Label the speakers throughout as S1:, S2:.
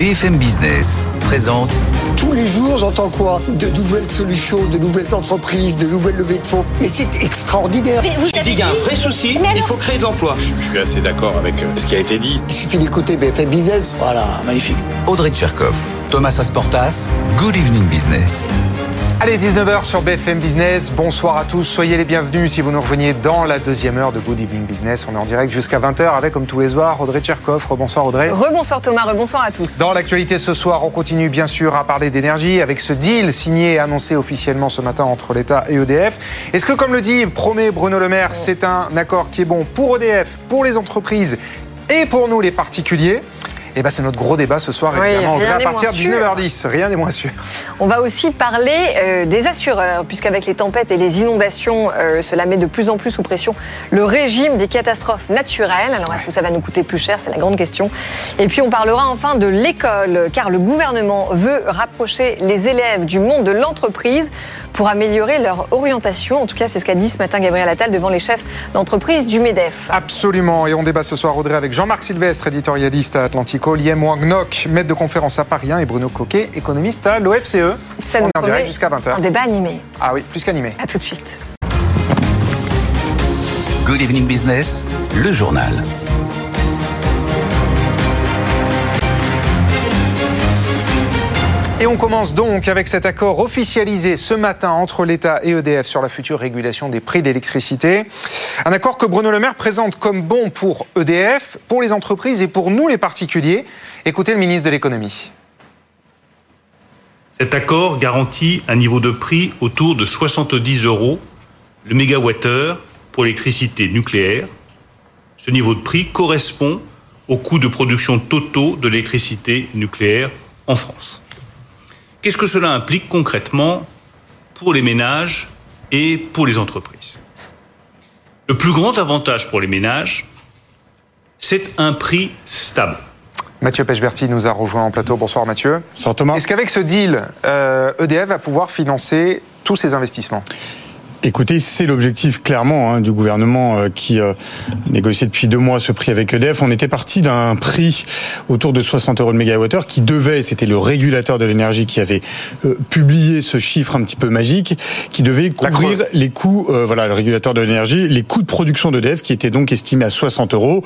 S1: BFM Business présente
S2: Tous les jours, j'entends quoi? De nouvelles solutions, de nouvelles entreprises, de nouvelles levées de fonds. Mais c'est extraordinaire.
S3: Mais vous avez
S4: Il y a un vrai souci,
S3: Mais
S4: il faut créer de l'emploi.
S5: Je suis assez d'accord avec euh, ce qui a été dit.
S2: Il suffit d'écouter BFM Business. Voilà, magnifique.
S1: Audrey Tcherkov, Thomas Asportas, Good Evening Business.
S6: Allez, 19h sur BFM Business. Bonsoir à tous. Soyez les bienvenus si vous nous rejoignez dans la deuxième heure de Good Evening Business. On est en direct jusqu'à 20h avec, comme tous les soirs, Audrey Tcherkov. Bonsoir Audrey.
S3: Rebonsoir Thomas, rebonsoir à tous.
S6: Dans l'actualité ce soir, on continue bien sûr à parler d'énergie avec ce deal signé et annoncé officiellement ce matin entre l'État et EDF. Est-ce que, comme le dit, promet Bruno Le Maire, c'est un accord qui est bon pour EDF, pour les entreprises et pour nous les particuliers? Eh ben, c'est notre gros débat ce soir,
S3: Oui,
S6: évidemment.
S3: rien
S6: à partir de
S3: moins sûr.
S6: 19h10, rien n'est moins sûr.
S3: On va aussi parler euh, des assureurs, puisqu'avec les tempêtes et les inondations, euh, cela met de plus en plus sous pression le régime des catastrophes naturelles. Alors est-ce que ça va nous coûter plus cher? C'est la grande question. Et puis on parlera enfin de l'école, car le gouvernement veut rapprocher les élèves du monde de l'entreprise pour améliorer leur orientation. En tout cas, c'est ce qu'a dit ce matin Gabriel Attal devant les chefs d'entreprise du MEDEF.
S6: Absolument. Et on débat ce soir, Audrey, avec Jean-Marc Sylvestre, éditorialiste à Atlantico, Liem Wangnok, maître de conférence à Paris 1, et Bruno Coquet, économiste à l'OFCE.
S3: Ça
S6: on
S3: nous
S6: est en direct jusqu'à 20h.
S3: Un débat animé.
S6: Ah oui, plus qu'animé.
S3: À tout de suite.
S1: Good Evening Business, le journal.
S6: Et on commence donc avec cet accord officialisé ce matin entre l'État et EDF sur la future régulation des prix d'électricité. Un accord que Bruno Le Maire présente comme bon pour EDF, pour les entreprises et pour nous les particuliers. Écoutez le ministre de l'économie.
S7: Cet accord garantit un niveau de prix autour de 70 euros le mégawattheure pour l'électricité nucléaire. Ce niveau de prix correspond aux coûts de production totaux de l'électricité nucléaire en France. Qu'est-ce que cela implique concrètement pour les ménages et pour les entreprises? Le plus grand avantage pour les ménages, c'est un prix stable.
S6: Mathieu Pechberti nous a rejoint en plateau. Bonsoir Mathieu.
S8: Bonsoir Thomas.
S6: Est-ce qu'avec ce deal, euh, EDF va pouvoir financer tous ses investissements?
S8: Écoutez, c'est l'objectif clairement hein, du gouvernement euh, qui euh, négociait depuis deux mois ce prix avec EDF. On était parti d'un prix autour de 60 euros le mégawattheure qui devait, c'était le régulateur de l'énergie qui avait euh, publié ce chiffre un petit peu magique, qui devait couvrir les coûts, euh, voilà, le régulateur de l'énergie, les coûts de production d'EDF qui étaient donc estimés à 60 euros.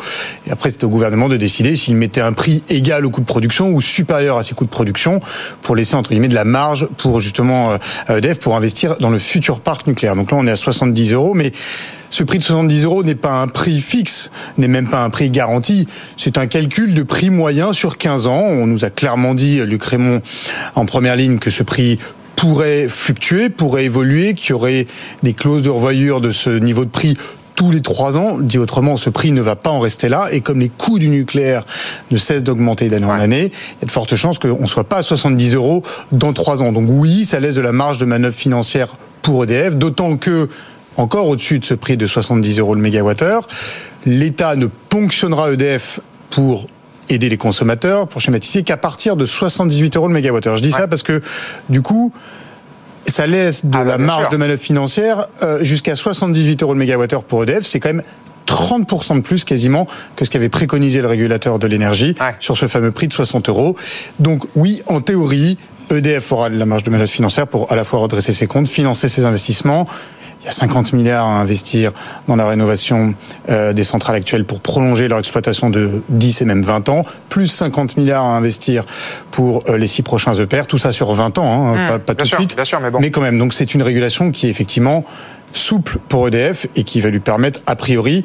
S8: Et après, c'était au gouvernement de décider s'il mettait un prix égal au coût de production ou supérieur à ses coûts de production pour laisser entre guillemets de la marge pour justement euh, à EDF pour investir dans le futur parc nucléaire. Donc là, on est à 70 euros, mais ce prix de 70 euros n'est pas un prix fixe, n'est même pas un prix garanti. C'est un calcul de prix moyen sur 15 ans. On nous a clairement dit, Luc Raymond, en première ligne, que ce prix pourrait fluctuer, pourrait évoluer, qu'il y aurait des clauses de revoyure de ce niveau de prix tous les trois ans. Dit autrement, ce prix ne va pas en rester là. Et comme les coûts du nucléaire ne cessent d'augmenter d'année en année, il y a de fortes chances qu'on ne soit pas à 70 euros dans trois ans. Donc oui, ça laisse de la marge de manœuvre financière pour EDF, d'autant que encore au-dessus de ce prix de 70 euros le mégawattheure, l'État ne ponctionnera EDF pour aider les consommateurs, pour schématiser, qu'à partir de 78 euros le mégawattheure. Je dis ça parce que, du coup, ça laisse de
S6: Ah bah,
S8: la marge
S6: sûr.
S8: de manœuvre financière euh, jusqu'à 78 euros le mégawattheure pour EDF. C'est quand même 30% de plus quasiment que ce qu'avait préconisé le régulateur de l'énergie
S6: Ouais.
S8: sur ce fameux prix de 60 euros. Donc oui, en théorie, EDF aura de la marge de manœuvre financière pour à la fois redresser ses comptes, financer ses investissements. Il y a 50 milliards à investir dans la rénovation euh, des centrales actuelles pour prolonger leur exploitation de 10 et même 20 ans, plus 50 milliards à investir pour euh, les six prochains EPR, tout ça sur 20 ans, hein,
S6: Mmh,
S8: pas, pas tout de suite.
S6: bien sûr, mais bon.
S8: quand même, donc c'est une régulation qui est effectivement souple pour EDF et qui va lui permettre, a priori,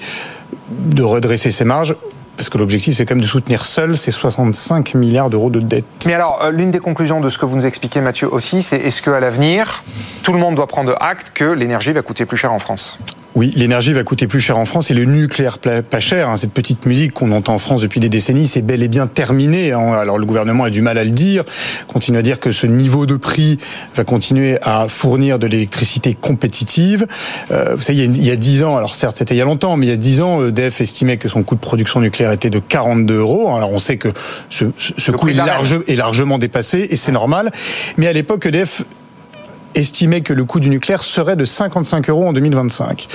S8: de redresser ses marges. Parce que l'objectif, c'est quand même de soutenir seul ces 65 milliards d'euros de dette.
S6: Mais alors, euh, l'une des conclusions de ce que vous nous expliquez, Mathieu, aussi, c'est est-ce qu'à l'avenir, tout le monde doit prendre acte que l'énergie va coûter plus cher en France?
S8: Oui, l'énergie va coûter plus cher en France et le nucléaire pas cher. Hein, cette petite musique qu'on entend en France depuis des décennies, c'est bel et bien terminé. Hein. Alors le gouvernement a du mal à le dire, continue à dire que ce niveau de prix va continuer à fournir de l'électricité compétitive. Euh, vous savez, il y a dix ans, alors certes c'était il y a longtemps, mais il y a dix ans, EDF estimait que son coût de production nucléaire était de 42 euros. Alors on sait que ce, ce coût est, large, est largement dépassé et c'est normal. Mais à l'époque, EDF estimait que le coût du nucléaire serait de 55 euros en 2025.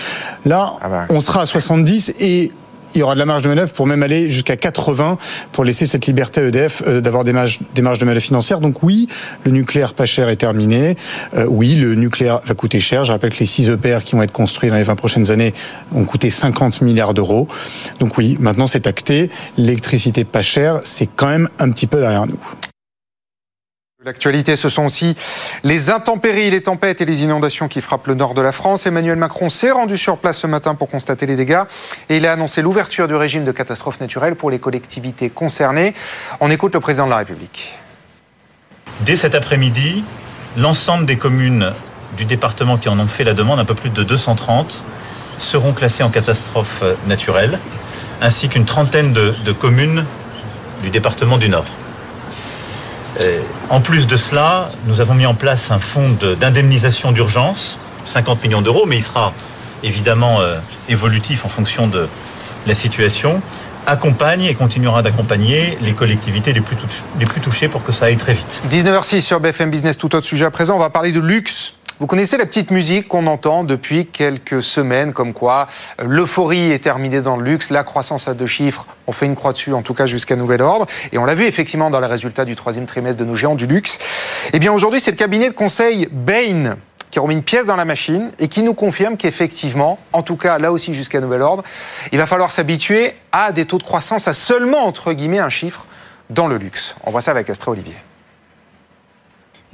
S8: Là, ah bah. on sera à 70 et il y aura de la marge de manœuvre pour même aller jusqu'à 80 pour laisser cette liberté à EDF euh, d'avoir des marges, des marges de manœuvre financières. Donc oui, le nucléaire pas cher est terminé. Euh, oui, le nucléaire va coûter cher. Je rappelle que les 6 EPR qui vont être construits dans les 20 prochaines années ont coûté 50 milliards d'euros. Donc oui, maintenant c'est acté. L'électricité pas chère, c'est quand même un petit peu derrière nous.
S6: L'actualité, ce sont aussi les intempéries, les tempêtes et les inondations qui frappent le nord de la France. Emmanuel Macron s'est rendu sur place ce matin pour constater les dégâts et il a annoncé l'ouverture du régime de catastrophe naturelle pour les collectivités concernées. On écoute le président de la République.
S4: Dès cet après-midi, l'ensemble des communes du département qui en ont fait la demande, un peu plus de 230, seront classées en catastrophe naturelle, ainsi qu'une trentaine de, de communes du département du Nord. Euh, en plus de cela, nous avons mis en place un fonds d'indemnisation d'urgence, 50 millions d'euros, mais il sera évidemment euh, évolutif en fonction de la situation, accompagne et continuera d'accompagner les collectivités les plus, les plus touchées pour que ça aille très vite.
S6: 19h06 sur BFM Business, tout autre sujet à présent, on va parler de luxe. Vous connaissez la petite musique qu'on entend depuis quelques semaines, comme quoi euh, l'euphorie est terminée dans le luxe, la croissance à deux chiffres, on fait une croix dessus, en tout cas jusqu'à nouvel ordre. Et on l'a vu effectivement dans les résultats du troisième trimestre de nos géants du luxe. Eh bien aujourd'hui, c'est le cabinet de conseil Bain qui remet une pièce dans la machine et qui nous confirme qu'effectivement, en tout cas là aussi jusqu'à nouvel ordre, il va falloir s'habituer à des taux de croissance à seulement, entre guillemets, un chiffre dans le luxe. On voit ça avec Astra Olivier.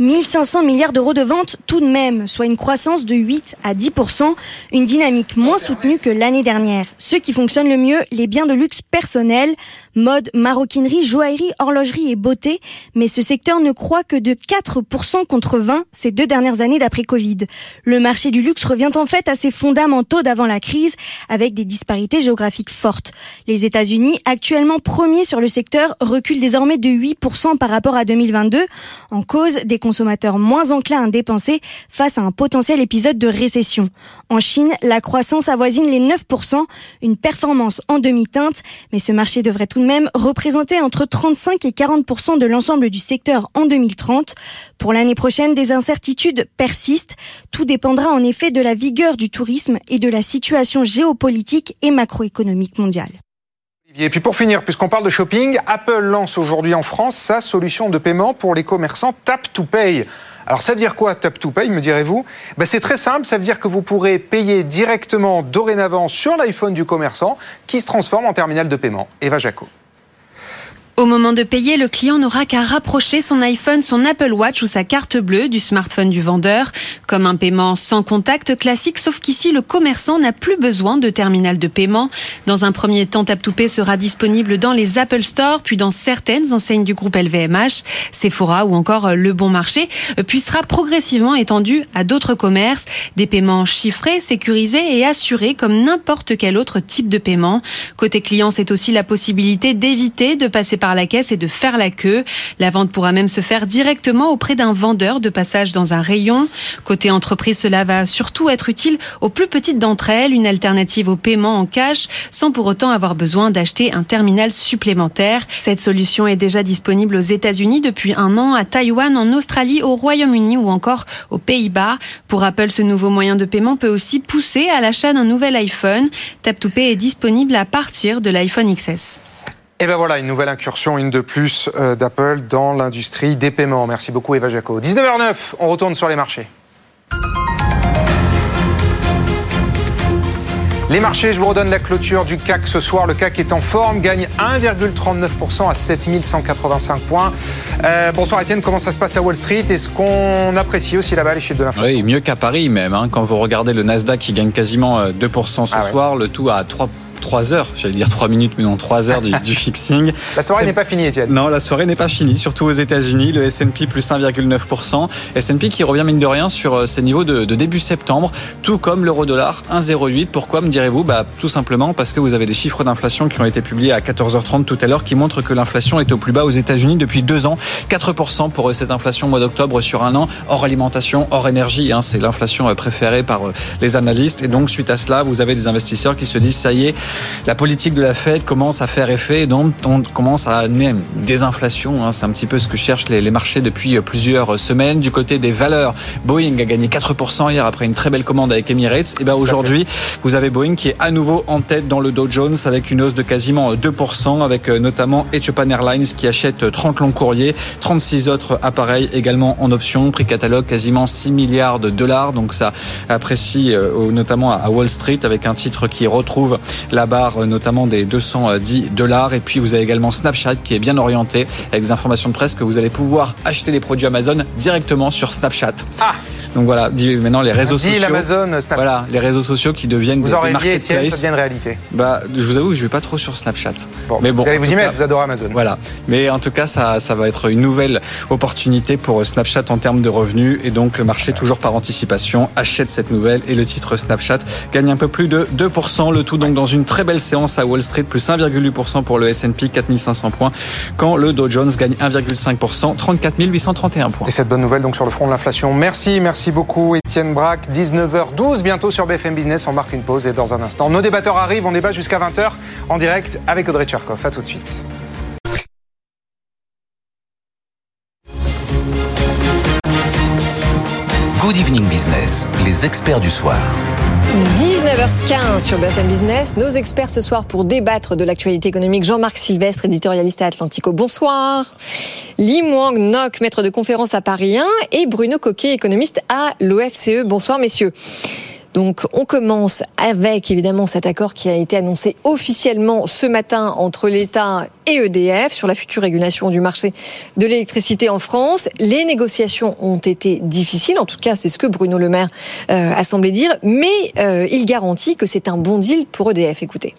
S9: 1500 milliards d'euros de ventes tout de même, soit une croissance de 8 à 10%, une dynamique moins soutenue que l'année dernière. Ce qui fonctionne le mieux, les biens de luxe personnels, mode, maroquinerie, joaillerie, horlogerie et beauté, mais ce secteur ne croit que de 4% contre 20 ces deux dernières années d'après Covid. Le marché du luxe revient en fait à ses fondamentaux d'avant la crise, avec des disparités géographiques fortes. Les États-Unis, actuellement premiers sur le secteur, reculent désormais de 8% par rapport à 2022, en cause des consommateurs moins enclins à dépenser face à un potentiel épisode de récession. En Chine, la croissance avoisine les 9%, une performance en demi-teinte, mais ce marché devrait tout de même représenter entre 35 et 40% de l'ensemble du secteur en 2030. Pour l'année prochaine, des incertitudes persistent. Tout dépendra en effet de la vigueur du tourisme et de la situation géopolitique et macroéconomique mondiale.
S6: Et puis pour finir, puisqu'on parle de shopping, Apple lance aujourd'hui en France sa solution de paiement pour les commerçants Tap to Pay. Alors ça veut dire quoi Tap to Pay, me direz-vous? Ben, C'est très simple, ça veut dire que vous pourrez payer directement dorénavant sur l'iPhone du commerçant qui se transforme en terminal de paiement. Eva Jaco.
S10: Au moment de payer, le client n'aura qu'à rapprocher son iPhone, son Apple Watch ou sa carte bleue du smartphone du vendeur, comme un paiement sans contact classique, sauf qu'ici, le commerçant n'a plus besoin de terminal de paiement. Dans un premier temps, tap Pay sera disponible dans les Apple Store, puis dans certaines enseignes du groupe LVMH, Sephora ou encore Le Bon Marché, puis sera progressivement étendu à d'autres commerces, des paiements chiffrés, sécurisés et assurés comme n'importe quel autre type de paiement. Côté client, c'est aussi la possibilité d'éviter de passer par la caisse et de faire la queue. La vente pourra même se faire directement auprès d'un vendeur de passage dans un rayon. Côté entreprise, cela va surtout être utile aux plus petites d'entre elles, une alternative au paiement en cash sans pour autant avoir besoin d'acheter un terminal supplémentaire. Cette solution est déjà disponible aux États-Unis depuis un an, à Taïwan, en Australie, au Royaume-Uni ou encore aux Pays-Bas. Pour Apple, ce nouveau moyen de paiement peut aussi pousser à l'achat d'un nouvel iPhone. Tap2Pay est disponible à partir de l'iPhone XS.
S6: Et ben voilà, une nouvelle incursion, une de plus euh, d'Apple dans l'industrie des paiements. Merci beaucoup Eva Jaco. 19h09, on retourne sur les marchés. Les marchés, je vous redonne la clôture du CAC ce soir. Le CAC est en forme, gagne 1,39% à 7185 points. Euh, bonsoir Étienne, comment ça se passe à Wall Street? Est-ce qu'on apprécie aussi là-bas les chiffres de l'inflation?
S11: Oui, mieux qu'à Paris même. Hein. Quand vous regardez le Nasdaq qui gagne quasiment 2% euh, ce ah soir, le tout à 3 3 heures, j'allais dire 3 minutes, mais non 3 heures du, du fixing.
S6: La soirée n'est pas finie, Étienne.
S11: Non, la soirée n'est pas finie, surtout aux États-Unis. Le S&P plus 1,9%. S&P qui revient mine de rien sur euh, ses niveaux de, de début septembre, tout comme l'euro-dollar 1,08. Pourquoi me direz-vous? Bah tout simplement parce que vous avez des chiffres d'inflation qui ont été publiés à 14h30 tout à l'heure qui montrent que l'inflation est au plus bas aux États-Unis depuis deux ans. 4% pour cette inflation au mois d'octobre sur un an, hors alimentation, hors énergie. Hein, c'est l'inflation euh, préférée par euh, les analystes. Et donc suite à cela, vous avez des investisseurs qui se disent ça y est, la politique de la Fed commence à faire effet. Et donc on commence à amener des inflations. Hein, c'est un petit peu ce que cherchent les, les marchés depuis euh, plusieurs semaines. Du côté des valeurs, Boeing a gagné 4% hier après une très belle commande avec Emirates. Et ben aujourd'hui, vous avez Boeing qui est à nouveau en tête dans le Dow Jones avec une hausse de quasiment 2%, avec notamment Ethiopian Airlines qui achète 30 longs courriers, 36 autres appareils également en option, prix catalogue quasiment 6 milliards de dollars. Donc ça apprécie notamment à Wall Street avec un titre qui retrouve la barre notamment des 210 dollars. Et puis vous avez également Snapchat qui est bien orienté avec des informations de presse que vous allez pouvoir acheter les produits Amazon directement sur Snapchat.
S6: Ah
S11: donc voilà, maintenant les réseaux
S6: Dit
S11: sociaux.
S6: Amazon, Snapchat.
S11: Voilà, les réseaux sociaux qui deviennent
S6: Vous
S11: des, des marketplaces.
S6: ça devient une réalité.
S11: Bah, je vous avoue, je vais pas trop sur Snapchat.
S6: Bon,
S11: mais bon,
S6: vous allez vous y mettre, vous adorez Amazon.
S11: Voilà. Mais en tout cas, ça, ça va être une nouvelle opportunité pour Snapchat en termes de revenus. Et donc, le marché, toujours par anticipation, achète cette nouvelle. Et le titre Snapchat gagne un peu plus de 2%. Le tout donc dans une très belle séance à Wall Street, plus 1,8% pour le S&P, 4500 points. Quand le Dow Jones gagne 1,5%, 34 831 points.
S6: Et cette bonne nouvelle donc sur le front de l'inflation. Merci, merci beaucoup Étienne Braque. 19h12 bientôt sur BFM Business. On marque une pause et dans un instant, nos débatteurs arrivent. On débat jusqu'à 20h en direct avec Audrey Tcherkov. À tout de suite.
S1: Good Evening Business, les experts du soir.
S3: 19h15 sur BFM Business. Nos experts ce soir pour débattre de l'actualité économique. Jean-Marc Sylvestre, éditorialiste à Atlantico. Bonsoir. Lim Wang Nok, maître de conférence à Paris 1 et Bruno Coquet, économiste à l'OFCE. Bonsoir messieurs. Donc on commence avec évidemment cet accord qui a été annoncé officiellement ce matin entre l'État et EDF sur la future régulation du marché de l'électricité en France. Les négociations ont été difficiles, en tout cas c'est ce que Bruno Le Maire euh, a semblé dire, mais euh, il garantit que c'est un bon deal pour EDF. Écoutez.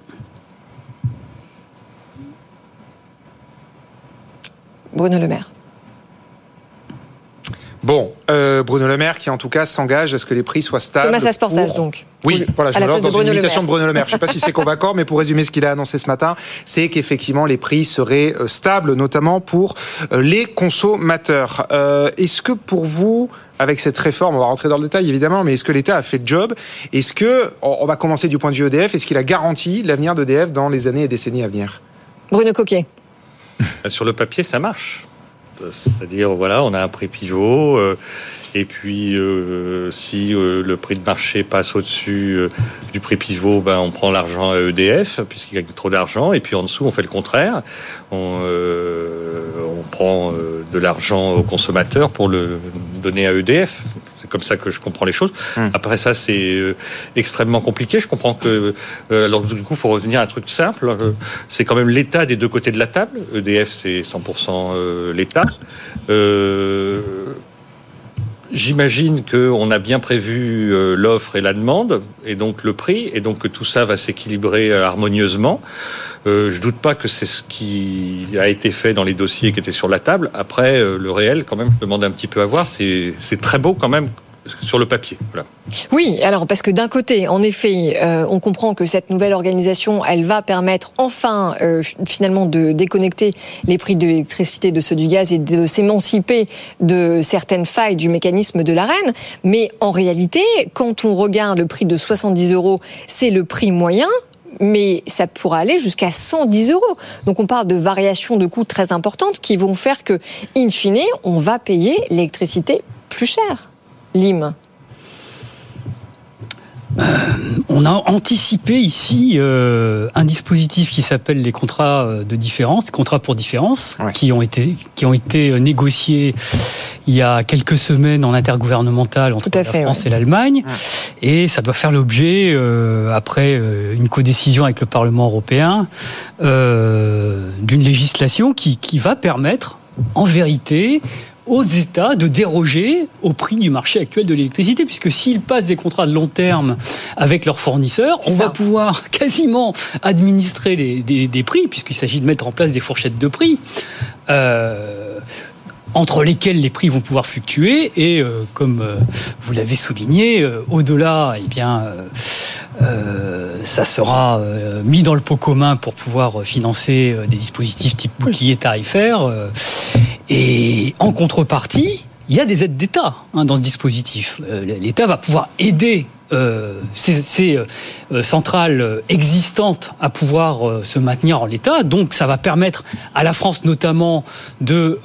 S3: Bruno Le Maire.
S6: Bon, euh, Bruno Le Maire qui en tout cas s'engage à ce que les prix soient stables.
S3: Thomas Asportas
S6: pour-
S3: donc.
S6: Oui, voilà, je me
S3: la
S6: lance dans une imitation de Bruno Le Maire. Je ne sais pas si c'est convaincant, mais pour résumer ce qu'il a annoncé ce matin, c'est qu'effectivement les prix seraient euh, stables, notamment pour euh, les consommateurs. Euh, est-ce que pour vous, avec cette réforme, on va rentrer dans le détail évidemment, mais est-ce que l'État a fait le job? Est-ce que, on on va commencer du point de vue EDF, est-ce qu'il a garanti l'avenir d'EDF dans les années et décennies à venir?
S3: Bruno Coquet.
S12: Sur le papier, ça marche. C'est-à-dire, voilà, on a un prix pivot. euh, et puis, euh, si euh, le prix de marché passe au-dessus du prix pivot, ben, on prend l'argent à EDF, puisqu'il gagne trop d'argent. Et puis, en dessous, on fait le contraire. On, on prend de l'argent aux consommateurs pour le donner à EDF. Comme ça que je comprends les choses. Après ça, c'est euh, extrêmement compliqué. Je comprends que, euh, alors du coup, il faut revenir à un truc simple. Euh, C'est quand même l'État des deux côtés de la table. EDF, c'est 100% euh, l'État. J'imagine qu'on a bien prévu l'offre et la demande, et donc le prix, et donc que tout ça va s'équilibrer harmonieusement. Euh, je doute pas que c'est ce qui a été fait dans les dossiers qui étaient sur la table. Après, euh, le réel, quand même, je demande un petit peu à voir. C'est très beau quand même sur le papier.
S3: Oui, alors parce que d'un côté, en effet, euh, on comprend que cette nouvelle organisation, elle va permettre enfin euh, finalement de déconnecter les prix de l'électricité de ceux du gaz et de s'émanciper de certaines failles du mécanisme de l'arène. Mais en réalité, quand on regarde le prix de 70 euros, c'est le prix moyen. Mais ça pourra aller jusqu'à 110 euros. Donc on parle de variations de coûts très importantes qui vont faire que, in fine, on va payer l'électricité plus cher. Lim.
S13: On a anticipé ici euh, un dispositif qui s'appelle les contrats euh, de différence, contrats pour différence, qui ont été qui ont été euh, négociés il y a quelques semaines en intergouvernemental entre la
S3: fait,
S13: France
S3: ouais.
S13: et l'Allemagne, et ça doit faire l'objet euh, après euh, une codécision avec le Parlement européen euh, d'une législation qui qui va permettre en vérité aux États de déroger au prix du marché actuel de l'électricité, puisque s'ils passent des contrats de long terme avec leurs fournisseurs, on va pouvoir quasiment administrer les, des, prix, puisqu'il s'agit de mettre en place des fourchettes de prix. Euh, entre lesquels les prix vont pouvoir fluctuer et euh, comme euh, vous l'avez souligné, au-delà, eh bien, ça sera mis dans le pot commun pour pouvoir financer des dispositifs type bouclier tarifaire. et en contrepartie, il y a des aides d'État hein, dans ce dispositif. L'État va pouvoir aider euh, ces, euh, euh, centrales existantes à pouvoir se maintenir en l'état. Donc ça va permettre à la France notamment de...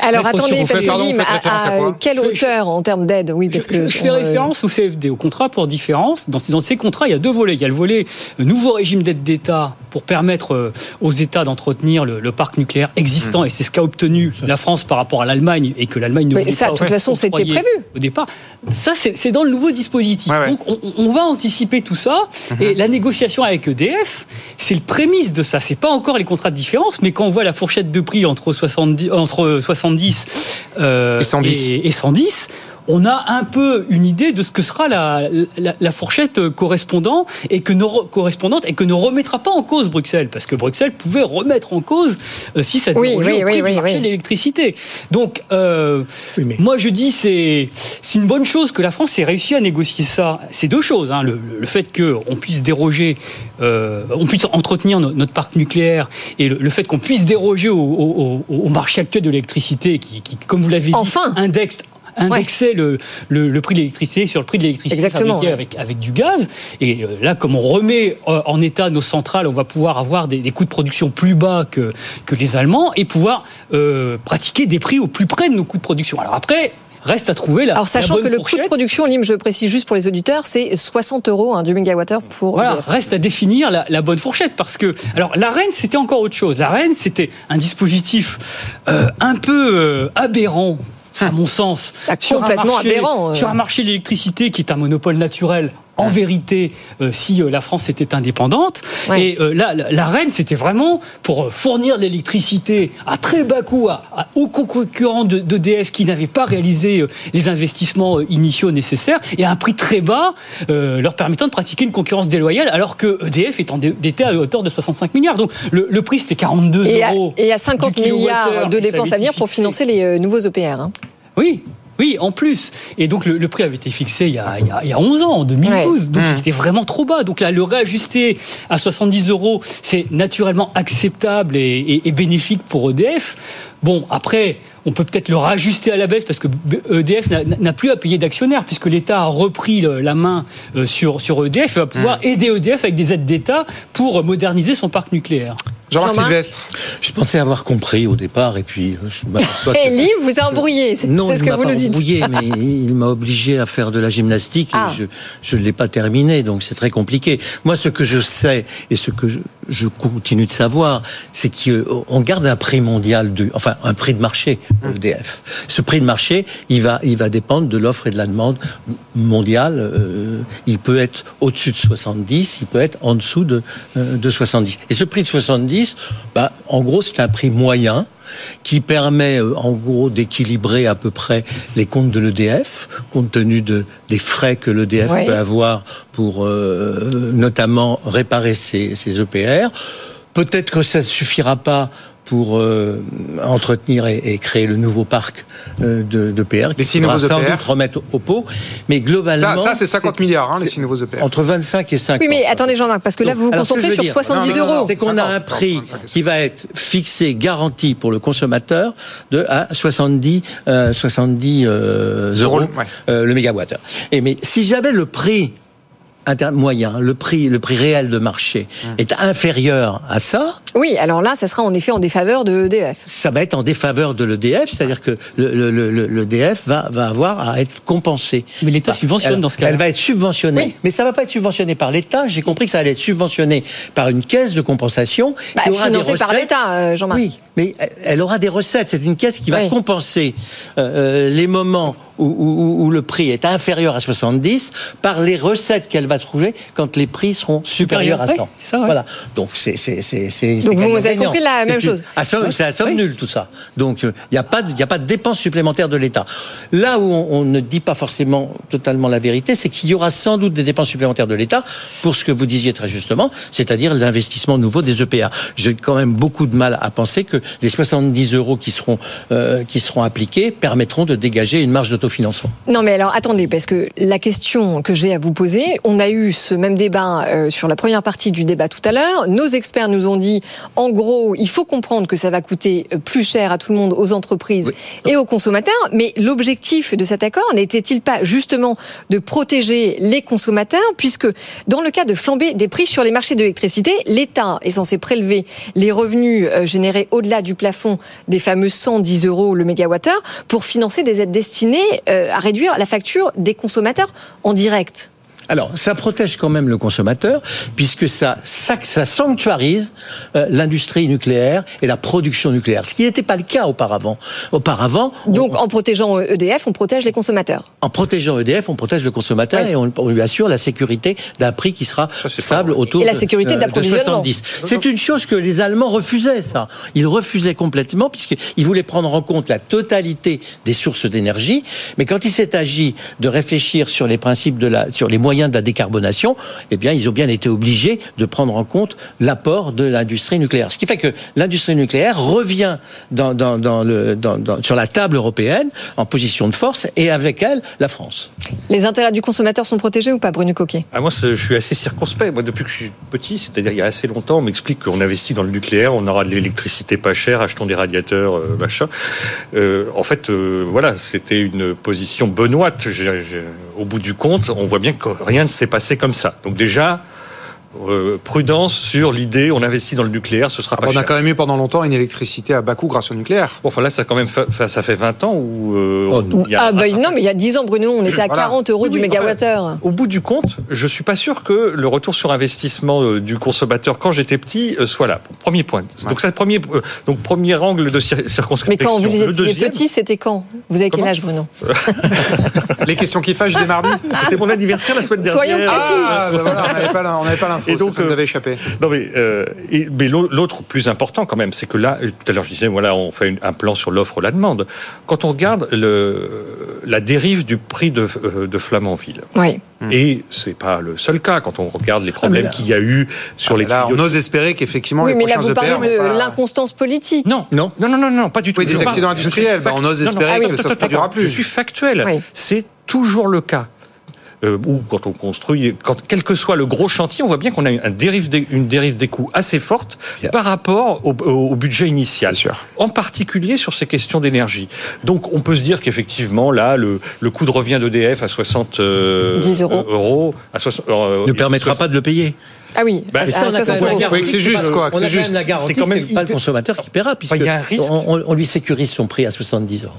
S3: Alors attendez, parce que à, quelle hauteur en termes d'aide? Oui, parce
S13: je, que je, fais référence au CFD, au contrat pour différence. Dans ces, dans ces contrats, il y a deux volets. Il y a le volet nouveau régime d'aide d'État pour permettre aux États d'entretenir le, parc nucléaire existant, mmh. et c'est ce qu'a obtenu la France par rapport à l'Allemagne, et que l'Allemagne ne voulait
S3: ça,
S13: pas.
S3: De toute façon, c'était prévu.
S13: Au départ. Ça, c'est dans le nouveau dispositif. Donc on, va anticiper tout ça. Mhm. Et la négociation avec EDF, c'est le prémisse de ça. C'est pas encore les contrats de différence, mais quand on voit la fourchette de prix entre 70, entre 70 euh, et 110 on a un peu une idée de ce que sera la, fourchette correspondante et que ne, correspondante et que ne remettra pas en cause Bruxelles, parce que Bruxelles pouvait remettre en cause euh, si ça
S3: oui, oui, oui,
S13: du marché de l'électricité. Donc, euh, moi je dis c'est c'est une bonne chose que la France ait réussi à négocier ça. C'est deux choses, hein. le, fait qu'on puisse déroger, euh, on puisse entretenir notre parc nucléaire et le, fait qu'on puisse déroger au, marché actuel de l'électricité qui, comme vous l'avez dit, indexe indexer le, le, prix de l'électricité sur le prix de l'électricité fabriquée avec, avec du gaz. Et euh, là, comme on remet euh, en état nos centrales, on va pouvoir avoir des, coûts de production plus bas que, que les Allemands et pouvoir euh, pratiquer des prix au plus près de nos coûts de production. Alors après, Reste à trouver la.
S3: Alors, sachant
S13: que
S3: le coût de production, Lim, je précise juste pour les auditeurs, c'est 60 euros hein, du mégawattheure pour.
S13: Voilà, reste à définir la, la, bonne fourchette parce que. Alors, la reine, c'était encore autre chose. La reine, c'était un dispositif un peu aberrant à mon sens,
S3: sur complètement
S13: un marché,
S3: aberrant.
S13: Euh. Sur un marché de l'électricité qui est un monopole naturel, en vérité, euh, si euh, la France était indépendante. Et là, la, reine, c'était vraiment pour fournir l'électricité à très bas coût à, aux concurrents d'EDF qui n'avaient pas réalisé les investissements initiaux nécessaires et à un prix très bas, leur permettant de pratiquer une concurrence déloyale, alors que EDF est endetté à hauteur de 65 milliards. Donc le, prix, c'était 42 euros.
S3: Et il y a 50 milliards de dépenses à venir pour financer les nouveaux EPR. Hein.
S13: Oui, oui, en plus. Et donc le, prix avait été fixé il y a, il y a, 11 ans, en 2012. Donc il mmh. était vraiment trop bas. Donc là, le réajuster à 70 euros, c'est naturellement acceptable et, bénéfique pour EDF. Bon, après, on peut peut-être le rajuster à la baisse parce que EDF n'a plus à payer d'actionnaires puisque l'État a repris la main euh, sur, sur EDF et va pouvoir mmh. aider EDF avec des aides d'État pour moderniser son parc nucléaire.
S6: Jean-Marc Sylvestre.
S14: Je pensais avoir compris au départ et puis euh, je m'aperçois
S3: Et Liv vous a embrouillé, c'est ce que vous nous dites.
S14: embrouillé, mais il m'a obligé à faire de la gymnastique et ah. je ne l'ai pas terminé, donc c'est très compliqué. Moi, ce que je sais et ce que je, continue de savoir, c'est qu'on garde un prix mondial, de, enfin un prix de marché EDF. Ce prix de marché, il va, il va dépendre de l'offre et de la demande mondiale. Euh, il peut être au-dessus de 70, il peut être en dessous de, euh, de 70. Et ce prix de 70, bah, en gros, c'est un prix moyen qui permet euh, en gros d'équilibrer à peu près les comptes de l'EDF, compte tenu de, des frais que l'EDF peut avoir pour euh, notamment réparer ses, ses EPR. Peut-être que ça ne suffira pas pour euh, entretenir et, créer le nouveau parc euh, de, de PR.
S6: Les six nouveaux EPR.
S14: E remettre au, pot. Mais globalement.
S6: Ça, c'est 50 milliards, hein, les six nouveaux EPR.
S14: Entre 25 et 50.
S3: Oui, mais attendez, Jean-Marc, parce que là, vous vous concentrez sur 70 euros.
S14: C'est qu'on a un prix qui va être fixé, garanti pour le consommateur de à 70, 70 euh, euros le mégawattheure. Et mais si j'avais le prix moyen, le prix, le prix réel de marché est inférieur à ça.
S3: Oui, alors là, ça sera en effet en défaveur de l'EDF.
S14: Ça va être en défaveur de l'EDF, c'est-à-dire que l'EDF va, va avoir à être compensé.
S13: Mais l'État subventionne dans ce cas-là.
S14: Elle va être subventionnée. Mais ça ne va pas être subventionné par l'État. J'ai compris que ça allait être subventionné par une caisse de compensation.
S3: Bah, qui aura financée par l'État, euh, Jean-Marc.
S14: Oui, mais elle aura des recettes. C'est une caisse qui va compenser euh, euh, les moments où, où, où, le prix est inférieur à 70 par les recettes qu'elle va trouver quand les prix seront supérieurs à 100.
S13: ça, ouais.
S14: Voilà. Donc c'est c'est c'est c'est.
S3: Donc, vous avez
S14: gagnant-gagnant.
S3: compris la même chose.
S14: somme- C'est à somme nulle tout ça. Donc il n'y a pas de- il a pas de dépenses supplémentaires de l'État. Là où on, on ne dit pas forcément totalement la vérité, c'est qu'il y aura sans doute des dépenses supplémentaires de l'État pour ce que vous disiez très justement, c'est-à-dire l'investissement nouveau des EPA. J'ai quand même beaucoup de mal à penser que les 70 euros qui seront euh, qui seront appliqués permettront de dégager une marge d'autofinancement.
S3: Non, mais alors attendez, parce que la question que j'ai à vous poser, on a eu ce même débat euh, sur la première partie du débat tout à l'heure. Nos experts nous ont dit, en gros, il faut comprendre que ça va coûter euh, plus cher à tout le monde, aux entreprises et aux consommateurs. Mais l'objectif de cet accord n'était-il pas justement de protéger les consommateurs, puisque dans le cas de flambée des prix sur les marchés de l'électricité, l'État est censé prélever les revenus euh, générés au-delà du plafond des fameux 110 euros le mégawattheure pour financer des aides destinées à réduire la facture des consommateurs en direct.
S14: Alors, ça protège quand même le consommateur, puisque ça, ça, ça sanctuarise euh, l'industrie nucléaire et la production nucléaire, ce qui n'était pas le cas auparavant. Auparavant,
S3: Donc en protégeant EDF, on protège les consommateurs.
S14: en protégeant EDF, on protège le consommateur et on, on lui assure la sécurité d'un prix qui sera stable autour
S3: Et la
S14: de-
S3: sécurité
S14: euh, de
S3: d'approvisionnement.
S14: 70. C'est une chose que les Allemands refusaient, ça. Ils refusaient complètement, puisqu'ils voulaient prendre en compte la totalité des sources d'énergie. Mais quand il s'est agi de réfléchir sur les principes de la, sur les moyens de la décarbonation, eh bien, ils ont bien été obligés de prendre en compte l'apport de l'industrie nucléaire. Ce qui fait que l'industrie nucléaire revient dans, dans, dans le, dans, dans- sur la table européenne en position de force et avec elle la France.
S3: Les intérêts du consommateur sont protégés ou pas, Bruno Coquet?
S12: Ah, moi, je suis assez circonspect. Moi, depuis que je suis petit, c'est-à-dire il y a assez longtemps, on m'explique qu'on investit dans le nucléaire, on aura de l'électricité pas chère, achetons des radiateurs, euh, machin. Euh, en fait, euh, voilà, c'était une position benoîte. Au bout du compte, on voit bien que rien ne s'est passé comme ça. Donc déjà, euh, prudence sur l'idée, on investit dans le nucléaire, ce sera pas
S6: on a quand même eu pendant longtemps une électricité à bas coût grâce au nucléaire.
S12: Bon, enfin là, ça, quand même ça fait 20 ans où... euh,
S14: Oh,
S12: il y a
S3: Ah bah non, mais il y a 10 ans, Bruno, on était à
S12: Voilà.
S3: 40 euros
S12: Oui,
S3: du
S12: oui, enfin,
S3: mégawattheure.
S12: Au bout du compte, je suis pas sûr que le retour sur investissement euh, du consommateur quand j'étais petit euh, soit là. Premier point. Donc ça, le premier, euh, donc premier angle de cir- circonscription.
S3: Mais quand vous étiez
S12: deuxième,
S3: petit, c'était quand? Vous avez quel âge, Bruno?
S6: Les questions qui fâchent dès mardi.
S12: C'était mon anniversaire la semaine dernière.
S3: Soyons précis.
S6: Ah, bah voilà, on n'avait pas la-
S12: Et donc,
S6: ça, ça nous
S12: euh,
S6: avait échappé.
S12: Non mais, euh, et- mais l'au- l'autre plus important quand même, c'est que là, tout à l'heure je disais, voilà, on fait un plan sur l'offre la demande. Quand on regarde le, la dérive du prix de, euh, de Flamanville,
S3: Oui.
S12: et c'est pas le seul cas quand on regarde les
S6: Ah,
S12: problèmes qu'il y a eu sur les
S6: Là, on ose espérer qu'effectivement
S3: Oui,
S6: les
S3: mais là, vous parlez
S6: EPR
S3: de
S6: pas-
S3: l'inconstance politique.
S12: Non, non, non, non, non, non, pas du tout.
S6: Oui, des
S12: Je
S6: accidents
S12: parle-
S6: industriels, bah, on ose espérer
S3: Ah oui,
S6: que ça se
S12: d'accord,
S6: produira plus.
S12: Je suis factuel.
S3: Oui.
S12: C'est toujours le cas. Euh, ou quand on construit, quand, quel que soit le gros chantier, on voit bien qu'on a une, un dérive des, une dérive des coûts assez forte par rapport au, au- au budget initial. En particulier sur ces questions d'énergie. Donc on peut se dire qu'effectivement, là, le, le coût de revient d'EDF à 60 euh,
S3: 10 euros.
S12: euros, à 60, euh,
S14: Ne permettra pas de le payer.
S3: Ah oui,
S12: Bah, ça, on a
S3: 60
S12: quand même
S3: euros.
S12: la
S6: Oui, que c'est juste, quoi. C'est
S14: quand même
S6: juste.
S12: C'est quand même
S14: pas le consommateur qui paiera, puisque
S12: il y a un risque.
S14: on, on- on lui sécurise son prix à 70 euros.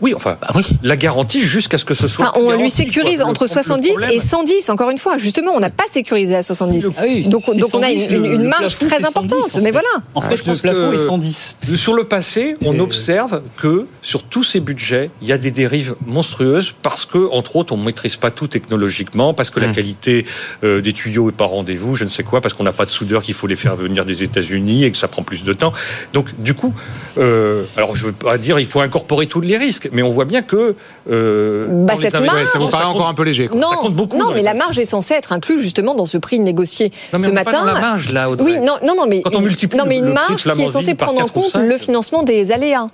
S12: Oui, enfin, la garantie jusqu'à ce que ce soit.
S3: Enfin, on lui sécurise
S12: quoi.
S3: Entre
S12: le
S3: 70
S12: problème-
S3: et 110. Encore une fois, justement, on n'a pas sécurisé à 70.
S13: Ah oui,
S3: donc, on a
S13: 110,
S3: une, marge
S13: plafond,
S3: très importante.
S13: 110, en
S3: mais
S13: fait.
S3: voilà.
S13: En fait,
S12: je
S13: le
S12: pense
S13: plafond
S12: que-
S13: est 110.
S12: Sur le passé, on observe que sur tous ces budgets, il y a des dérives monstrueuses parce que, entre autres, on ne maîtrise pas tout technologiquement, parce que la qualité euh, des tuyaux est pas au rendez-vous, je ne sais quoi, parce qu'on n'a pas de soudeur qu'il faut les faire venir des États-Unis et que ça prend plus de temps. Donc, du coup, euh, alors je veux pas dire il faut incorporer tous les risques, mais on voit bien que euh,
S3: Bah, cette marge-
S6: Ça vous paraît
S12: compte-
S6: encore un peu léger. quoi.
S3: Non,
S12: ça compte beaucoup
S3: non mais la marge est censée être inclue justement dans ce prix négocié
S12: Non, mais
S3: ce
S12: on pas
S3: matin.
S12: dans la marge, là, Audrey.
S3: oui, non, non, non, mais
S12: Quand on multiplie
S3: non, mais une
S12: le prix de
S3: marge qui est censée prendre en
S12: 4 ou
S3: compte
S12: 5,
S3: le financement des aléas.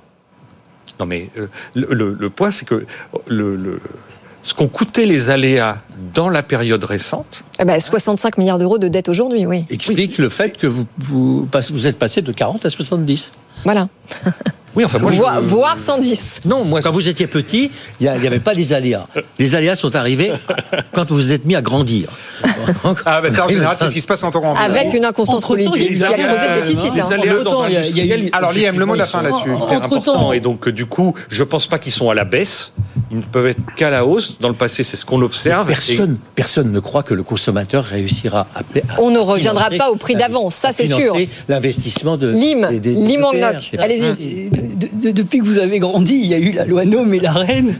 S12: Non, mais euh, le, le- le point, c'est que le, le- ce qu'ont coûté les aléas dans la période récente,
S3: Eh ben, 65 milliards d'euros de dette aujourd'hui, oui.
S14: Explique le fait que vous, vous, vous êtes passé de 40 à 70.
S3: Voilà.
S12: oui, enfin, moi, je-
S3: Voire, voire 110.
S12: non, moi,
S14: Quand vous étiez petit, il n'y avait pas les aléas. Les aléas sont arrivés quand vous vous êtes mis à grandir.
S6: Ah, bah, ça, en général, c'est ce qui se passe en temps grand.
S3: Avec une inconstance politique
S13: il
S3: qui
S13: y
S3: a creusé le déficit. hein.
S13: eu-
S12: l'industriel,
S6: Alors, Liam, le mot de la fin là-dessus.
S13: Entre-temps-.
S12: Et donc, euh, du coup, je pense pas qu'ils sont à la baisse. Ils ne peuvent être qu'à la hausse. Dans le passé, c'est ce qu'on observe.
S14: Personne, personne ne croit que le consommateur réussira à, à
S3: On ne reviendra pas au prix d'avance, ça, c'est sûr.
S14: L'investissement de
S3: Lim, Lim. Wang-Nok.
S14: C'est-
S3: Allez-y.
S13: De- depuis que vous avez grandi, il y a eu la loi NOM et la reine.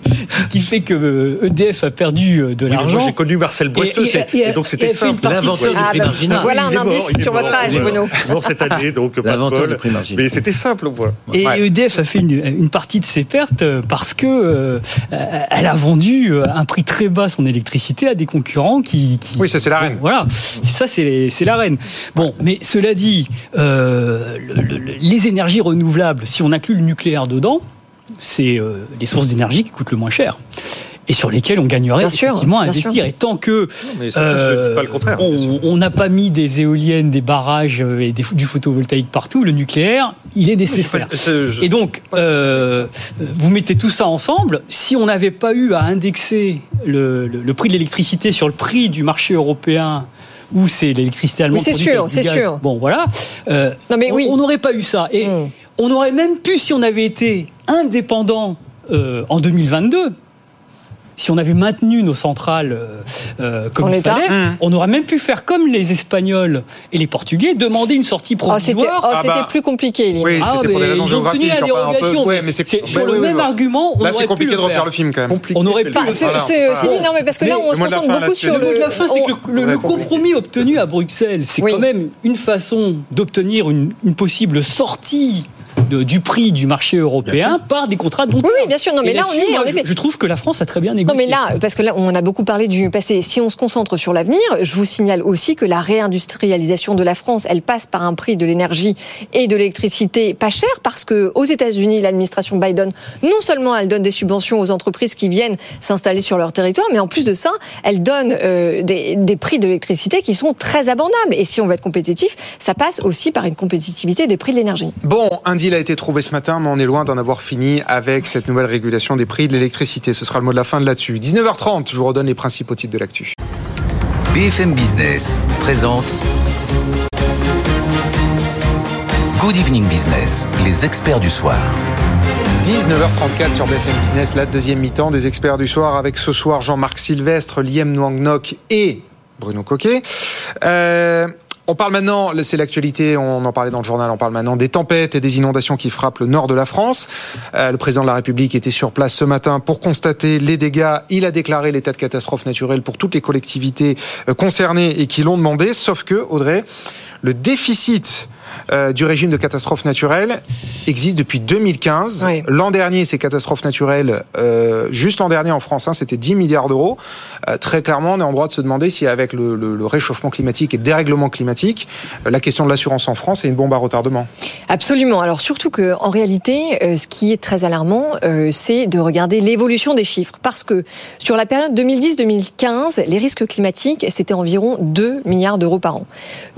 S13: qui fait que EDF a perdu euh, de l'argent.
S12: moi, j'ai connu Marcel Boiteux,
S13: Et- et-
S12: c'est-
S13: et-
S12: et donc c'était simple. L'inventeur
S13: ça.
S12: du prix
S3: Ah, bah,
S12: marginal.
S3: voilà un
S12: mort,
S3: indice sur
S12: mort,
S3: votre âge. Bruno.
S12: Mort cette année, donc pas de
S14: L'inventeur du prix marginal.
S12: Mais c'était simple, voilà.
S13: Et
S12: Ouais.
S13: EDF a fait une, une partie de ses pertes euh, parce que euh, euh, elle a vendu euh, à un prix très bas son électricité à des concurrents qui. qui-
S6: Oui, ça c'est la reine.
S13: Voilà, c'est ça, c'est la reine. Bon, mais cela dit, euh, le- le- les énergies renouvelables, si on inclut le nucléaire dedans, c'est euh, les sources d'énergie qui coûtent le moins cher. Et sur lesquelles on gagnerait
S3: Bien sûr,
S13: effectivement à
S3: bien
S13: investir.
S3: sûr.
S13: Et tant que
S12: mais ça, dis pas le contraire,
S13: on n'a pas mis des éoliennes, des barrages euh, et des, du photovoltaïque partout, le nucléaire, il est nécessaire.
S12: Je-
S13: Et donc, euh, vous mettez tout ça ensemble. Si on n'avait pas eu à indexer le, le- le prix de l'électricité sur le prix du marché européen, où c'est l'électricité allemande.
S3: C'est sûr, c'est sûr.
S13: Bon, voilà. Euh,
S3: Non, mais
S13: on-
S3: oui.
S13: on n'aurait pas eu ça. Et
S3: Mm.
S13: on aurait même pu, si on avait été indépendant euh, en 2022, si on avait maintenu nos centrales euh, euh, comme
S3: En
S13: il fallait,
S6: Mmh.
S13: on aurait même pu faire comme les Espagnols et les Portugais, demander une sortie
S3: Oh, c'était
S13: provisoire.
S3: oh,
S6: Ah
S3: c'était
S6: bah.
S3: plus compliqué, Lynn.
S6: Oui,
S13: Ah,
S6: c'était pour des
S13: mais
S6: raisons
S13: ils ont obtenu la
S6: peu-
S13: dérogation.
S6: Ouais, mais c'est
S13: C'est- sur
S6: ouais,
S13: le
S6: ouais,
S13: même argument, on
S6: Là,
S13: aurait
S6: c'est
S13: pu
S6: compliqué de refaire
S13: faire.
S6: le film quand même.
S12: Compliqué,
S13: On aurait pu
S3: c'est- dit, non, mais parce que là, on
S6: le
S3: se concentre beaucoup sur
S13: Le la fin, c'est que le, compromis obtenu à Bruxelles, c'est quand même une façon d'obtenir une possible sortie de- du prix du marché européen par des contrats de long
S3: Oui,
S13: terme.
S3: oui, bien sûr. Non, mais
S13: Et
S3: là, on y est,
S13: moi,
S3: en
S13: je-
S3: effet.
S13: Je trouve que la France a très bien
S3: Non,
S13: négocié.
S3: mais là, parce que là, on a beaucoup parlé du passé. Si on se concentre sur l'avenir, je vous signale aussi que la réindustrialisation de la France, elle passe par un prix de l'énergie et de l'électricité pas cher, parce que aux États-Unis, l'administration Biden, non seulement elle donne des subventions aux entreprises qui viennent s'installer sur leur territoire, mais en plus de ça, elle donne euh, des, des prix de l'électricité qui sont très abordables. Et si on veut être compétitif, ça passe aussi par une compétitivité des prix de l'énergie.
S6: Bon, un deal a été trouvé ce matin, mais on est loin d'en avoir fini avec cette nouvelle régulation des prix de l'électricité. Ce sera le mot de la fin de là-dessus. 19h30, je vous redonne les principaux titres de l'actu.
S1: BFM Business présente Good Evening Business, les experts du soir.
S6: 19h34 sur BFM Business, la deuxième mi-temps des experts du soir avec ce soir Jean-Marc Sylvestre, Liem Nwang et Bruno Coquet. Euh, on parle maintenant, c'est l'actualité, on en parlait dans le journal, on parle maintenant des tempêtes et des inondations qui frappent le nord de la France. Euh, le président de la République était sur place ce matin pour constater les dégâts. Il a déclaré l'état de catastrophe naturelle pour toutes les collectivités euh, concernées et qui l'ont demandé, sauf que, Audrey, le déficit euh, du régime de catastrophe naturelle existe depuis 2015.
S3: Oui.
S6: L'an dernier, ces catastrophes naturelles, euh, juste l'an dernier en France, hein, c'était 10 milliards d'euros. Euh, très clairement, on est en droit de se demander si avec le, le- le réchauffement climatique et le dérèglement climatique, la question de l'assurance en France est une bombe à retardement.
S3: Absolument. Alors surtout que en réalité, ce qui est très alarmant, c'est de regarder l'évolution des chiffres, parce que sur la période 2010-2015, les risques climatiques c'était environ 2 milliards d'euros par an.